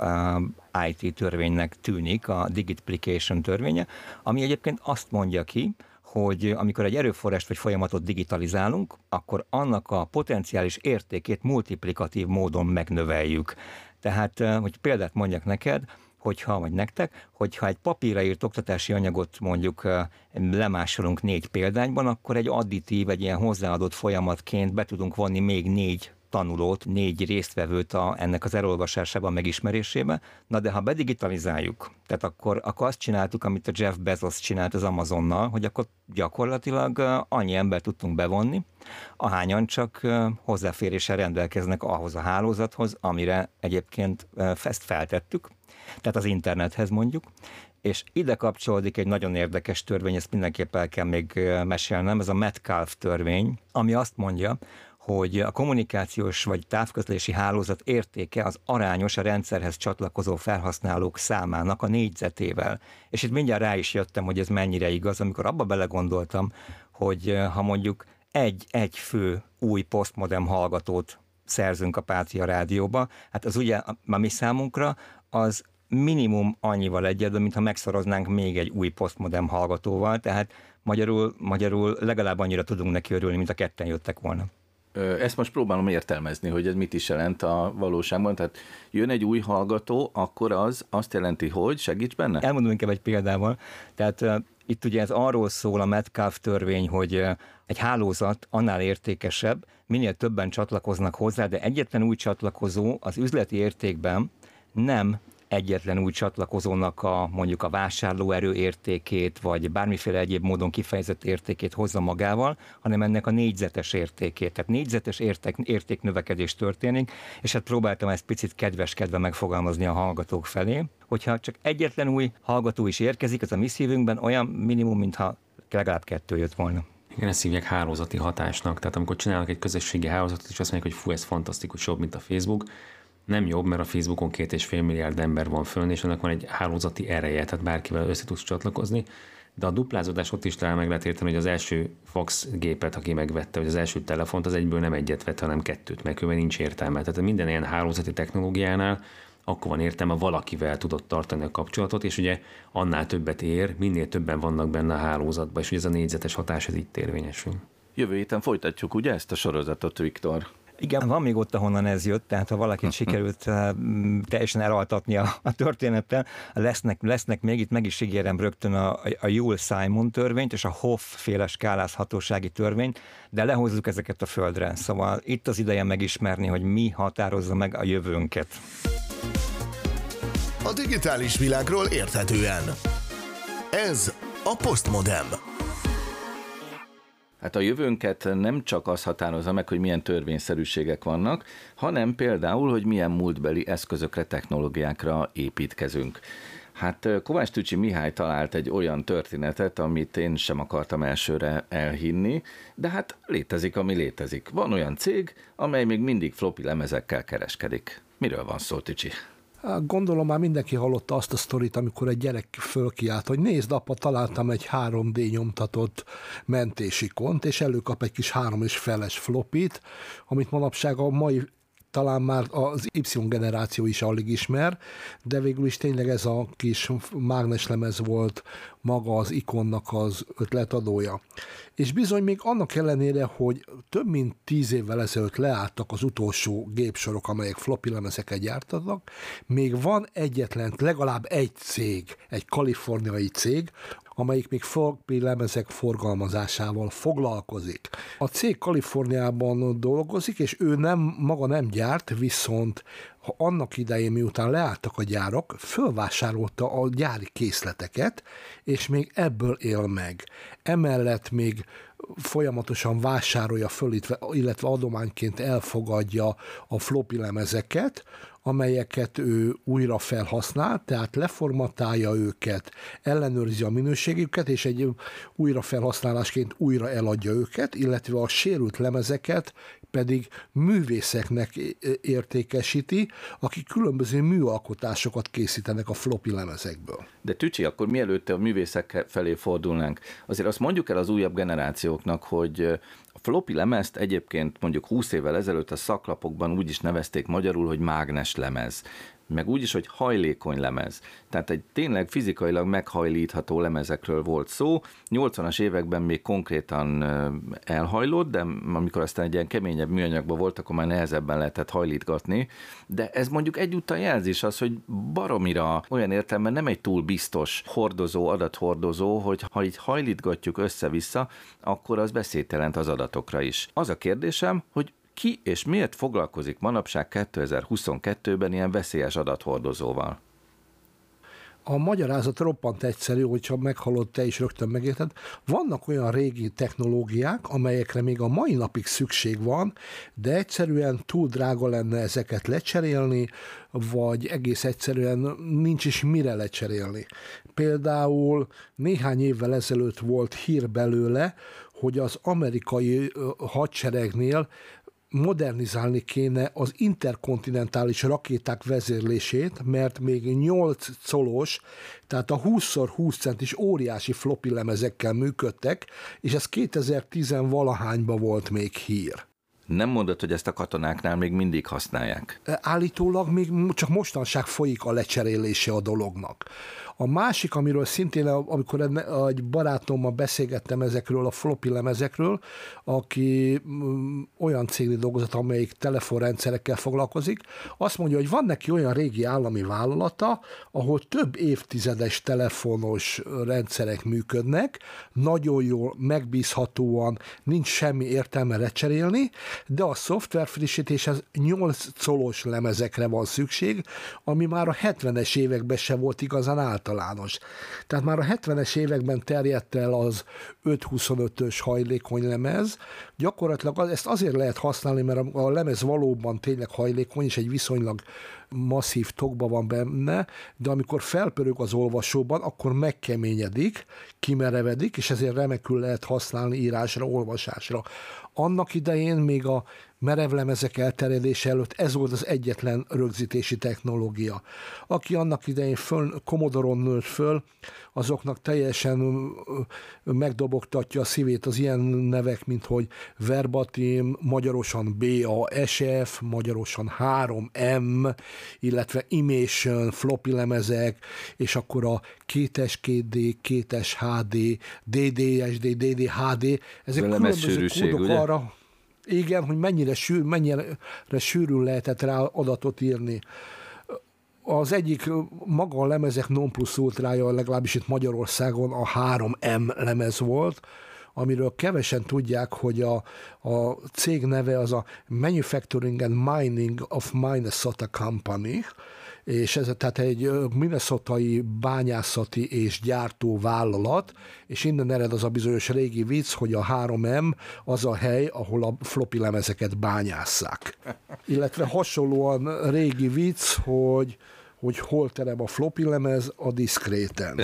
IT törvénynek tűnik, a Digitplication törvénye, ami egyébként azt mondja ki, hogy amikor egy erőforrást vagy folyamatot digitalizálunk, akkor annak a potenciális értékét multiplikatív módon megnöveljük. Tehát, hogy példát mondjak neked, hogyha, vagy nektek, hogyha egy papírra írt oktatási anyagot mondjuk lemásolunk négy példányban, akkor egy additív, egy ilyen hozzáadott folyamatként be tudunk vonni még négy tanulót, négy résztvevőt a, ennek az elolvasásában, megismerésébe. Na de ha bedigitalizáljuk, tehát akkor, akkor azt csináltuk, amit a Jeff Bezos csinált az Amazonnal, hogy akkor gyakorlatilag annyi ember tudtunk bevonni, ahányan csak hozzáféréssel rendelkeznek ahhoz a hálózathoz, amire egyébként ezt feltettük, tehát az internethez mondjuk, és ide kapcsolódik egy nagyon érdekes törvény, ezt mindenképp el kell még mesélnem, ez a Metcalf törvény, ami azt mondja, hogy a kommunikációs vagy távközlési hálózat értéke az arányos a rendszerhez csatlakozó felhasználók számának a négyzetével. És itt mindjárt rá is jöttem, hogy ez mennyire igaz, amikor abba belegondoltam, hogy ha mondjuk egy, egy fő új postmodem hallgatót szerzünk a Pátria Rádióba, hát az ugye a mi számunkra az minimum annyival egyedül, mintha megszoroznánk még egy új postmodem hallgatóval, tehát magyarul, magyarul legalább annyira tudunk neki örülni, mint a ketten jöttek volna. Ezt most próbálom értelmezni, hogy ez mit is jelent a valóságban. Tehát jön egy új hallgató, akkor az azt jelenti, hogy segíts benne? Elmondom inkább egy példával. Tehát Itt ugye ez arról szól a Metcalf törvény, hogy egy hálózat annál értékesebb, minél többen csatlakoznak hozzá, de egyetlen új csatlakozó az üzleti értékben nem egyetlen új csatlakozónak a mondjuk a vásárlóerő értékét, vagy bármiféle egyéb módon kifejezett értékét hozza magával, hanem ennek a négyzetes értékét. Tehát négyzetes érték, értéknövekedés történik, és hát próbáltam ezt picit kedveskedve megfogalmazni a hallgatók felé, hogyha csak egyetlen új hallgató is érkezik, az a mi szívünkben olyan minimum, mintha legalább kettő jött volna. Igen, ezt hívják hálózati hatásnak. Tehát amikor csinálnak egy közösségi hálózatot, és azt mondják, hogy fú, ez fantasztikus, jobb, mint a Facebook, nem jobb, mert a Facebookon két és fél milliárd ember van fönn, és annak van egy hálózati ereje, tehát bárkivel össze tudsz csatlakozni. De a duplázódás ott is talán meg lehet érteni, hogy az első fax gépet, aki megvette, vagy az első telefont, az egyből nem egyet vett, hanem kettőt, mert különben nincs értelme. Tehát minden ilyen hálózati technológiánál akkor van értelme, valakivel tudott tartani a kapcsolatot, és ugye annál többet ér, minél többen vannak benne a hálózatban, és ugye ez a négyzetes hatás, ez itt érvényesül. Jövő héten folytatjuk ugye ezt a sorozatot, Viktor? Igen, van még ott, ahonnan ez jött, tehát ha valakit sikerült uh, teljesen elaltatni a, a történettel, lesznek, lesznek még, itt meg is ígérem rögtön a, a Joule-Simon törvényt és a Hoff féle skálázhatósági törvényt, de lehozzuk ezeket a földre. Szóval itt az ideje megismerni, hogy mi határozza meg a jövőnket. A digitális világról érthetően. Ez a Postmodem. Hát a jövőnket nem csak az határozza meg, hogy milyen törvényszerűségek vannak, hanem például, hogy milyen múltbeli eszközökre, technológiákra építkezünk. Hát Kovács Tücsi Mihály talált egy olyan történetet, amit én sem akartam elsőre elhinni, de hát létezik, ami létezik. Van olyan cég, amely még mindig floppy lemezekkel kereskedik. Miről van szó, Tücsi? Gondolom már mindenki hallotta azt a sztorit, amikor egy gyerek fölkiált, hogy nézd, apa, találtam egy 3D nyomtatott mentési kont, és előkap egy kis három és feles flopit, amit manapság a mai talán már az Y generáció is alig ismer, de végül is tényleg ez a kis mágneslemez volt maga az ikonnak az ötletadója. És bizony még annak ellenére, hogy több mint tíz évvel ezelőtt leálltak az utolsó gépsorok, amelyek floppy lemezeket gyártanak, még van egyetlen, legalább egy cég, egy kaliforniai cég, amelyik még floppy lemezek forgalmazásával foglalkozik. A cég Kaliforniában dolgozik, és ő nem, maga nem gyárt, viszont ha annak idején, miután leálltak a gyárak, fölvásárolta a gyári készleteket, és még ebből él meg. Emellett még folyamatosan vásárolja föl, illetve adományként elfogadja a floppy lemezeket, amelyeket ő újra felhasznál, tehát leformatálja őket, ellenőrzi a minőségüket, és egy újrafelhasználásként újra eladja őket, illetve a sérült lemezeket pedig művészeknek értékesíti, akik különböző műalkotásokat készítenek a floppy lemezekből. De Tücsi, akkor mielőtt a művészek felé fordulnánk, azért azt mondjuk el az újabb generációknak, hogy a floppy lemezt egyébként mondjuk 20 évvel ezelőtt a szaklapokban úgy is nevezték magyarul, hogy mágnes lemez meg úgy is, hogy hajlékony lemez. Tehát egy tényleg fizikailag meghajlítható lemezekről volt szó. 80-as években még konkrétan elhajlott, de amikor aztán egy ilyen keményebb műanyagban volt, akkor már nehezebben lehetett hajlítgatni. De ez mondjuk egyúttal jelzés az, hogy baromira olyan értelemben nem egy túl biztos hordozó, adathordozó, hogy ha így hajlítgatjuk össze-vissza, akkor az beszéd jelent az adatokra is. Az a kérdésem, hogy ki és miért foglalkozik manapság 2022-ben ilyen veszélyes adathordozóval? A magyarázat roppant egyszerű, hogyha meghallod te is rögtön megérted. Vannak olyan régi technológiák, amelyekre még a mai napig szükség van, de egyszerűen túl drága lenne ezeket lecserélni, vagy egész egyszerűen nincs is mire lecserélni. Például néhány évvel ezelőtt volt hír belőle, hogy az amerikai hadseregnél modernizálni kéne az interkontinentális rakéták vezérlését, mert még 8 colos, tehát a 20x20 centis óriási floppy lemezekkel működtek, és ez 2010 valahányban volt még hír. Nem mondod, hogy ezt a katonáknál még mindig használják? Állítólag még csak mostanság folyik a lecserélése a dolognak. A másik, amiről szintén, amikor egy barátommal beszélgettem ezekről a floppy lemezekről, aki mm, olyan cégnél dolgozott, amelyik telefonrendszerekkel foglalkozik, azt mondja, hogy van neki olyan régi állami vállalata, ahol több évtizedes telefonos rendszerek működnek, nagyon jól, megbízhatóan, nincs semmi értelme lecserélni, de a szoftver frissítéshez 8 colos lemezekre van szükség, ami már a 70-es években se volt igazán által általános. Tehát már a 70-es években terjedt el az 5-25-ös hajlékony lemez. Gyakorlatilag ezt azért lehet használni, mert a lemez valóban tényleg hajlékony, és egy viszonylag masszív tokba van benne, de amikor felpörög az olvasóban, akkor megkeményedik, kimerevedik, és ezért remekül lehet használni írásra, olvasásra. Annak idején még a merevlemezek elterjedése előtt ez volt az egyetlen rögzítési technológia. Aki annak idején föl, Commodore-on nőtt föl, azoknak teljesen megdobogtatja a szívét az ilyen nevek, mint hogy Verbatim, magyarosan BASF, magyarosan 3M, illetve Imation, floppy lemezek, és akkor a 2-es 2D, 2-es HD, DDSD, DDHD, ezek különböző kódok ugye? arra, igen, hogy mennyire, sűr, mennyire sűrűn lehetett rá adatot írni. Az egyik maga a lemezek non plus ultrája, legalábbis itt Magyarországon a 3M lemez volt, amiről kevesen tudják, hogy a, a cég neve az a Manufacturing and Mining of Minnesota Company, és ez tehát egy minnesotai bányászati és gyártó vállalat, és innen ered az a bizonyos régi vicc, hogy a 3M az a hely, ahol a floppy lemezeket bányásszák. Illetve hasonlóan régi vicc, hogy hogy hol terem a floppy lemez a diszkréten.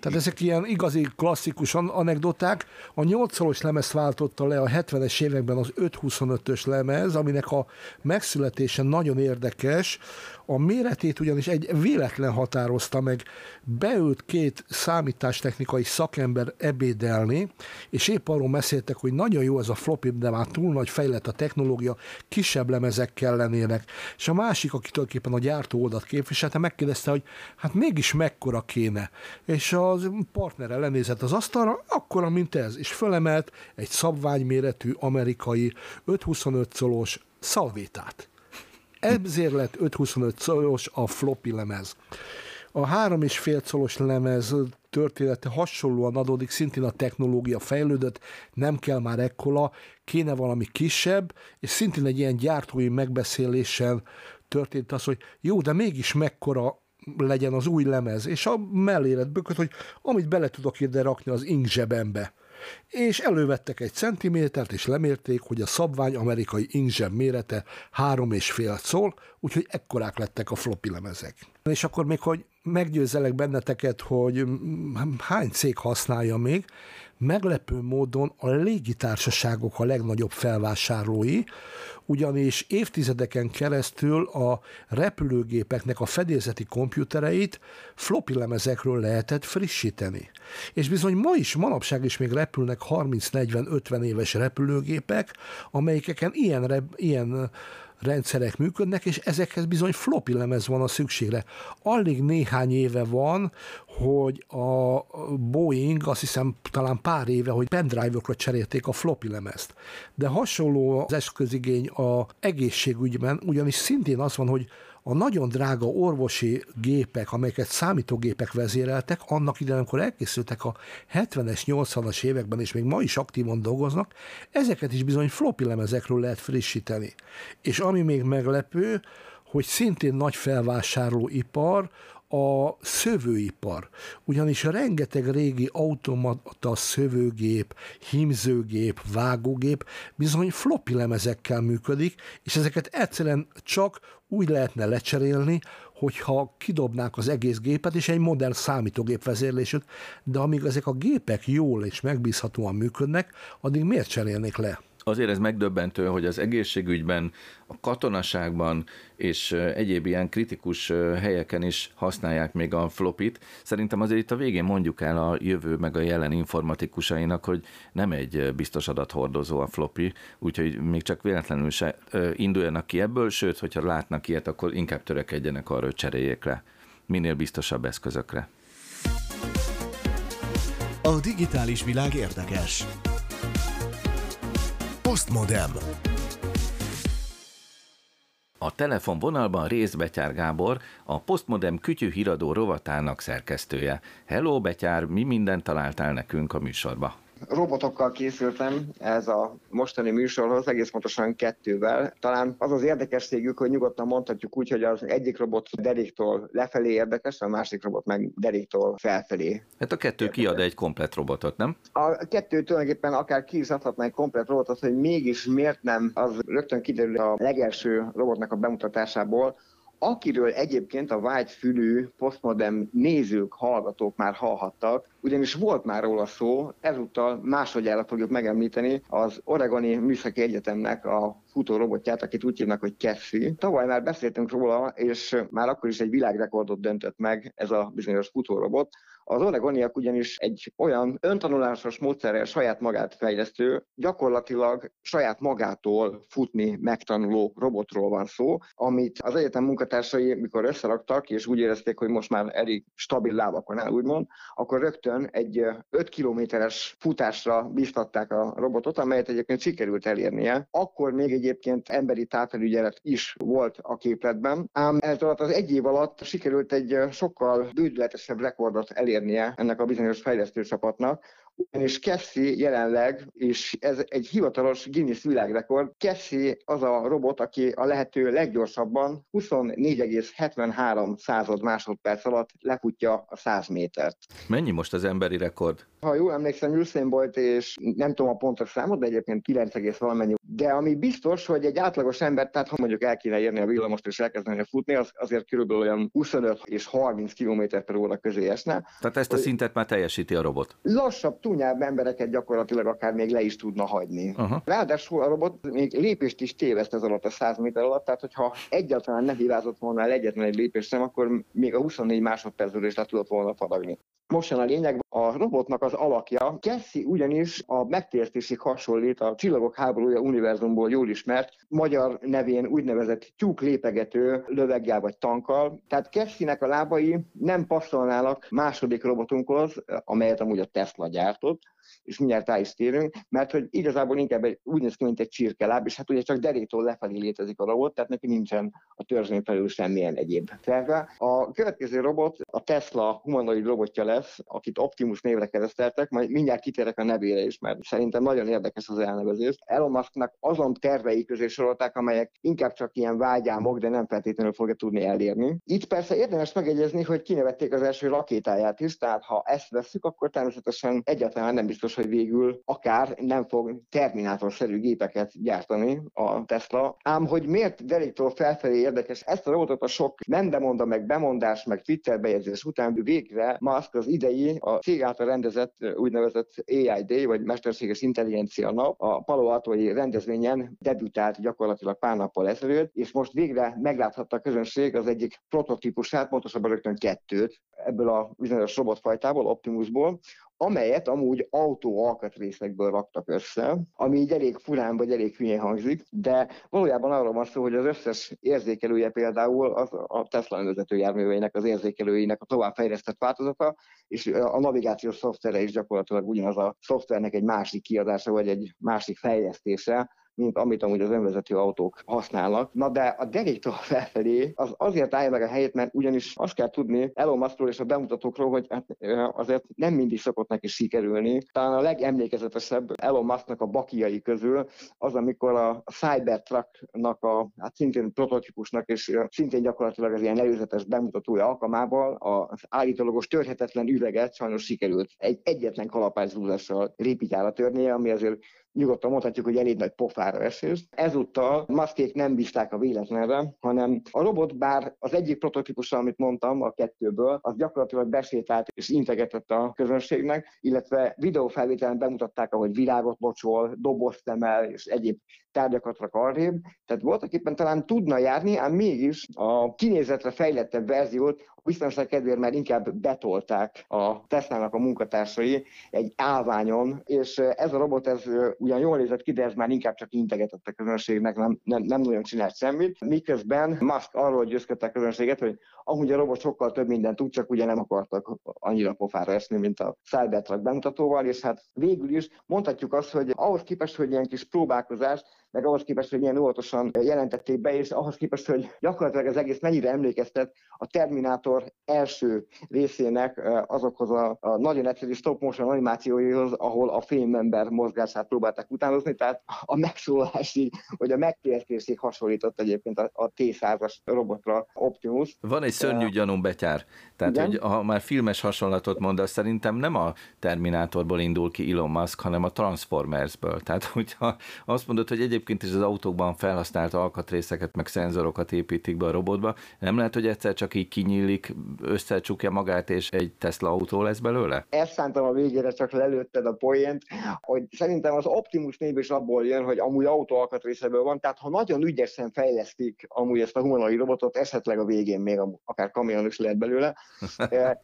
Tehát ezek ilyen igazi klasszikus anekdoták. A 8 lemez váltotta le a 70-es években az 5-25-ös lemez, aminek a megszületése nagyon érdekes, a méretét ugyanis egy véletlen határozta meg, beült két számítástechnikai szakember ebédelni, és épp arról beszéltek, hogy nagyon jó ez a floppy, de már túl nagy fejlett a technológia, kisebb lemezek kellenének. És a másik, aki tulajdonképpen a gyártó oldalt képviselte, megkérdezte, hogy hát mégis mekkora kéne. És az partnere lenézett az asztalra, akkora, mint ez, és fölemelt egy szabványméretű amerikai 525 colos szalvétát. Ezért lett 525 colos a floppy lemez. A három és fél colos lemez története hasonlóan adódik, szintén a technológia fejlődött, nem kell már ekkola, kéne valami kisebb, és szintén egy ilyen gyártói megbeszélésen történt az, hogy jó, de mégis mekkora legyen az új lemez, és a mellélet bökött, hogy amit bele tudok ide rakni az ink zsebembe és elővettek egy centimétert, és lemérték, hogy a szabvány amerikai inkzseb mérete három és fél szól, úgyhogy ekkorák lettek a floppy lemezek. És akkor még, hogy meggyőzelek benneteket, hogy hány cég használja még, meglepő módon a légitársaságok a legnagyobb felvásárlói, ugyanis évtizedeken keresztül a repülőgépeknek a fedélzeti komputereit floppy lemezekről lehetett frissíteni. És bizony ma is, manapság is még repülnek 30-40-50 éves repülőgépek, amelyeken ilyen, ilyen rendszerek működnek, és ezekhez bizony floppy lemez van a szükségre. Alig néhány éve van, hogy a Boeing, azt hiszem talán pár éve, hogy pendrive-okra cserélték a floppy lemezt. De hasonló az eszközigény a egészségügyben, ugyanis szintén az van, hogy a nagyon drága orvosi gépek, amelyeket számítógépek vezéreltek, annak idején, amikor elkészültek a 70-es, 80-as években, és még ma is aktívan dolgoznak, ezeket is bizony floppy lemezekről lehet frissíteni. És ami még meglepő, hogy szintén nagy felvásárlóipar a szövőipar. Ugyanis rengeteg régi automata szövőgép, hímzőgép, vágógép bizony floppy lemezekkel működik, és ezeket egyszerűen csak úgy lehetne lecserélni, hogyha kidobnák az egész gépet, és egy modern számítógép vezérlésűt, de amíg ezek a gépek jól és megbízhatóan működnek, addig miért cserélnék le? Azért ez megdöbbentő, hogy az egészségügyben, a katonaságban és egyéb ilyen kritikus helyeken is használják még a flopit. Szerintem azért itt a végén mondjuk el a jövő meg a jelen informatikusainak, hogy nem egy biztos adathordozó a floppy, úgyhogy még csak véletlenül se induljanak ki ebből, sőt, hogyha látnak ilyet, akkor inkább törekedjenek arra, hogy cseréljék le minél biztosabb eszközökre. A digitális világ érdekes. Postmodem. A telefonvonalban Rész Betyár Gábor, a Postmodem kütyű híradó rovatának szerkesztője. Hello Betyár, mi mindent találtál nekünk a műsorba? Robotokkal készültem ez a mostani műsorhoz, egész pontosan kettővel. Talán az az érdekességük, hogy nyugodtan mondhatjuk úgy, hogy az egyik robot deréktól lefelé érdekes, a másik robot meg deréktól felfelé. Hát a kettő kiad egy komplet robotot, nem? A kettő tulajdonképpen akár ki is adhatna egy komplet robotot, hogy mégis miért nem, az rögtön kiderül a legelső robotnak a bemutatásából, akiről egyébként a vágyfülű postmodern nézők, hallgatók már hallhattak, ugyanis volt már róla szó, ezúttal másodjára fogjuk megemlíteni az Oregoni Műszaki Egyetemnek a futórobotját, akit úgy hívnak, hogy Cassie. Tavaly már beszéltünk róla, és már akkor is egy világrekordot döntött meg ez a bizonyos futórobot. Az oregoniak ugyanis egy olyan öntanulásos módszerrel saját magát fejlesztő, gyakorlatilag saját magától futni megtanuló robotról van szó, amit az egyetem munkatársai, mikor összeraktak, és úgy érezték, hogy most már elég stabil lábakon áll, úgymond, akkor rögtön egy 5 kilométeres futásra biztatták a robotot, amelyet egyébként sikerült elérnie. Akkor még egyébként emberi tápfelügyelet is volt a képletben, ám ez alatt az egy év alatt sikerült egy sokkal bődületesebb rekordot elérnie ennek a bizonyos fejlesztő és Cassie jelenleg, és ez egy hivatalos Guinness világrekord, Cassie az a robot, aki a lehető leggyorsabban 24,73 század másodperc alatt lefutja a 100 métert. Mennyi most az emberi rekord? Ha jól emlékszem, Usain Bolt, és nem tudom a pontos számot, de egyébként 9, valamennyi. De ami biztos, hogy egy átlagos ember, tehát ha mondjuk el kéne érni a villamost és elkezdeni futni, az azért körülbelül olyan 25 és 30 km per óra közé esne. Tehát ezt a szintet már teljesíti a robot? Lassabb, túnyább embereket gyakorlatilag akár még le is tudna hagyni. Uh-huh. Ráadásul a robot még lépést is téveszt ez alatt a 100 méter alatt, tehát hogyha egyáltalán nem hibázott volna el egyetlen egy lépést sem, akkor még a 24 másodpercről is le tudott volna faragni. Most jön a lényeg, a robotnak az alakja. Cassie ugyanis a megtértésig hasonlít a Csillagok háborúja univerzumból jól ismert, magyar nevén úgynevezett tyúk lépegető löveggel vagy tankkal. Tehát Cassie-nek a lábai nem passzolnának második robotunkhoz, amelyet amúgy a Tesla laptop és mindjárt rá is térünk, mert hogy igazából inkább egy, úgy néz ki, mint egy csirkeláb, és hát ugye csak deréktól lefelé létezik a robot, tehát neki nincsen a törzsén felül semmilyen egyéb terve. A következő robot a Tesla humanoid robotja lesz, akit Optimus névre kereszteltek, majd mindjárt kitérek a nevére is, mert szerintem nagyon érdekes az elnevezés. Elon Musknak azon tervei közé sorolták, amelyek inkább csak ilyen vágyámok, de nem feltétlenül fogja tudni elérni. Itt persze érdemes megegyezni, hogy kinevették az első rakétáját is, tehát ha ezt veszük, akkor természetesen egyáltalán nem biztos, hogy végül akár nem fog terminátorszerű gépeket gyártani a Tesla. Ám hogy miért deréktől felfelé érdekes, ezt a robotot a sok nem bemonda meg bemondás, meg Twitter bejegyzés után végre Musk az idei a cég által rendezett úgynevezett AI Day, vagy Mesterséges Intelligencia Nap, a Palo Alto-i rendezvényen debütált gyakorlatilag pár nappal ezelőtt, és most végre megláthatta a közönség az egyik prototípusát, pontosabban rögtön kettőt ebből a bizonyos robotfajtából, Optimusból, amelyet amúgy autó alkatrészekből raktak össze, ami így elég furán vagy elég hülyén hangzik, de valójában arról van szó, hogy az összes érzékelője például az a Tesla önvezető járműveinek, az érzékelőinek a továbbfejlesztett változata, és a navigációs szoftvere is gyakorlatilag ugyanaz a szoftvernek egy másik kiadása, vagy egy másik fejlesztése, mint amit amúgy az önvezető autók használnak. Na de a deréktől felfelé az azért állja meg a helyét, mert ugyanis azt kell tudni Elon Muskról és a bemutatókról, hogy hát, azért nem mindig szokott neki sikerülni. Talán a legemlékezetesebb Elon Musknak a bakiai közül az, amikor a Cybertrucknak a hát szintén prototípusnak és szintén gyakorlatilag az ilyen előzetes bemutatója alkalmával az állítólagos törhetetlen üveget sajnos sikerült egy egyetlen kalapászúzással répítára törnie, ami azért nyugodtan mondhatjuk, hogy elég nagy pofára esés. Ezúttal maszkék nem bízták a véletlenre, hanem a robot, bár az egyik prototípusa, amit mondtam a kettőből, az gyakorlatilag besétált és integetett a közönségnek, illetve videófelvételen bemutatták, ahogy világot bocsol, dobozt emel és egyéb tárgyakat rak arrébb. Tehát voltak éppen talán tudna járni, ám mégis a kinézetre fejlettebb verziót a biztonság kedvéért már inkább betolták a Tesla-nak a munkatársai egy állványon, és ez a robot ez ugyan jól nézett ki, de ez már inkább csak integetett a közönségnek, nem, nem, nem nagyon csinált semmit. Miközben Musk arról győzködte a közönséget, hogy amúgy a robot sokkal több mindent tud, csak ugye nem akartak annyira pofára esni, mint a Cybertruck bemutatóval, és hát végül is mondhatjuk azt, hogy ahhoz képest, hogy ilyen kis próbálkozás, meg ahhoz képest, hogy milyen óvatosan jelentették be, és ahhoz képest, hogy gyakorlatilag az egész mennyire emlékeztet a Terminátor első részének azokhoz a, a nagyon egyszerű stop motion animációihoz, ahol a fémmember mozgását próbálták utánozni, tehát a megszólalásig, vagy a megtérkésig hasonlított egyébként a, a T-100-as robotra Optimus. Van egy szörnyű gyanú betyár, tehát Igen? hogy ha már filmes hasonlatot mondasz, szerintem nem a Terminátorból indul ki Elon Musk, hanem a Transformersből. Tehát hogyha azt mondod, hogy egyébként egyébként is az autókban felhasznált alkatrészeket, meg szenzorokat építik be a robotba. Nem lehet, hogy egyszer csak így kinyílik, összecsukja magát, és egy Tesla autó lesz belőle? Ezt szántam a végére, csak lelőtted a poént, hogy szerintem az Optimus név is abból jön, hogy amúgy autó alkatrészeből van, tehát ha nagyon ügyesen fejlesztik amúgy ezt a humanoid robotot, esetleg a végén még akár kamion is lehet belőle,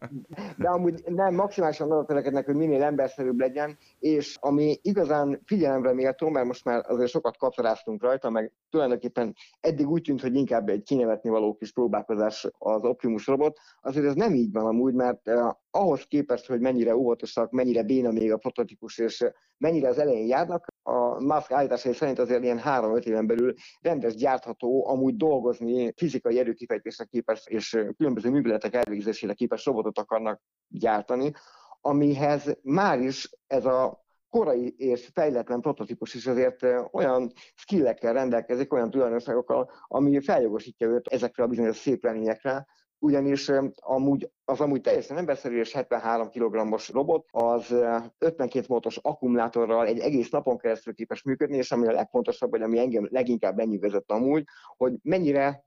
de amúgy nem maximálisan arra törekednek, hogy minél emberszerűbb legyen, és ami igazán figyelemre méltó, mert most már azért sokat kacaráztunk rajta, meg tulajdonképpen eddig úgy tűnt, hogy inkább egy kinevetni való kis próbálkozás az Optimus robot, azért ez nem így van amúgy, mert eh, ahhoz képest, hogy mennyire óvatosak, mennyire béna még a prototípus, és mennyire az elején járnak, a Musk állításai szerint azért ilyen 3-5 éven belül rendes gyártható, amúgy dolgozni, fizikai erőkifejtésre képes és különböző műveletek elvégzésére képes robotot akarnak gyártani, amihez már is ez a korai és fejletlen prototípus is azért olyan skillekkel rendelkezik, olyan tulajdonságokkal, ami feljogosítja őt ezekre a bizonyos szép reményekre, ugyanis amúgy, az amúgy teljesen emberszerű és 73 kg-os robot az 52 voltos akkumulátorral egy egész napon keresztül képes működni, és ami a legfontosabb, vagy ami engem leginkább lenyűgözött amúgy, hogy mennyire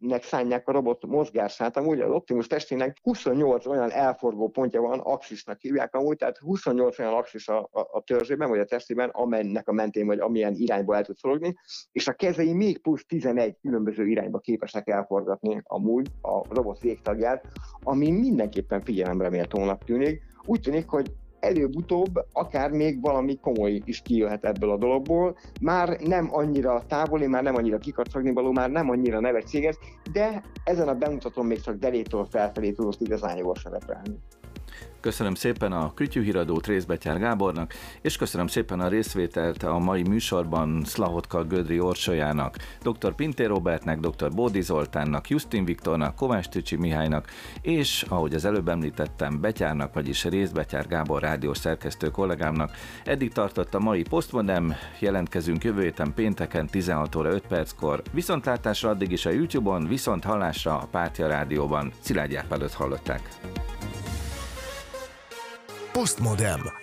fejlettnek szánják a robot mozgását. Amúgy az Optimus testének 28 olyan elforgó pontja van, axisnak hívják amúgy, tehát 28 olyan axis a, a, a törzsében, vagy a testében, amennek a mentén, vagy amilyen irányba el tud szorogni, és a kezei még plusz 11 különböző irányba képesek elforgatni amúgy a robot végtagját, ami mindenképpen figyelemre méltónak tűnik. Úgy tűnik, hogy előbb-utóbb akár még valami komoly is kijöhet ebből a dologból. Már nem annyira távoli, már nem annyira kikacagni való, már nem annyira nevetséges, de ezen a bemutatón még csak delétől felfelé tudott igazán jól szerepelni. Köszönöm szépen a Kütyű Részbetyár Gábornak, és köszönöm szépen a részvételt a mai műsorban Szlahotka Gödri Orsolyának, dr. Pinté Robertnek, dr. Bódi Zoltánnak, Justin Viktornak, Kovács Tücsi Mihálynak, és ahogy az előbb említettem, Betyárnak, vagyis Részbetyár Gábor rádiós szerkesztő kollégámnak. Eddig tartott a mai Postmodem, jelentkezünk jövő héten pénteken 16 óra 5 perckor. Viszontlátásra addig is a YouTube-on, viszont hallásra a Pártja Rádióban. Szilágy hallották. Postmodem.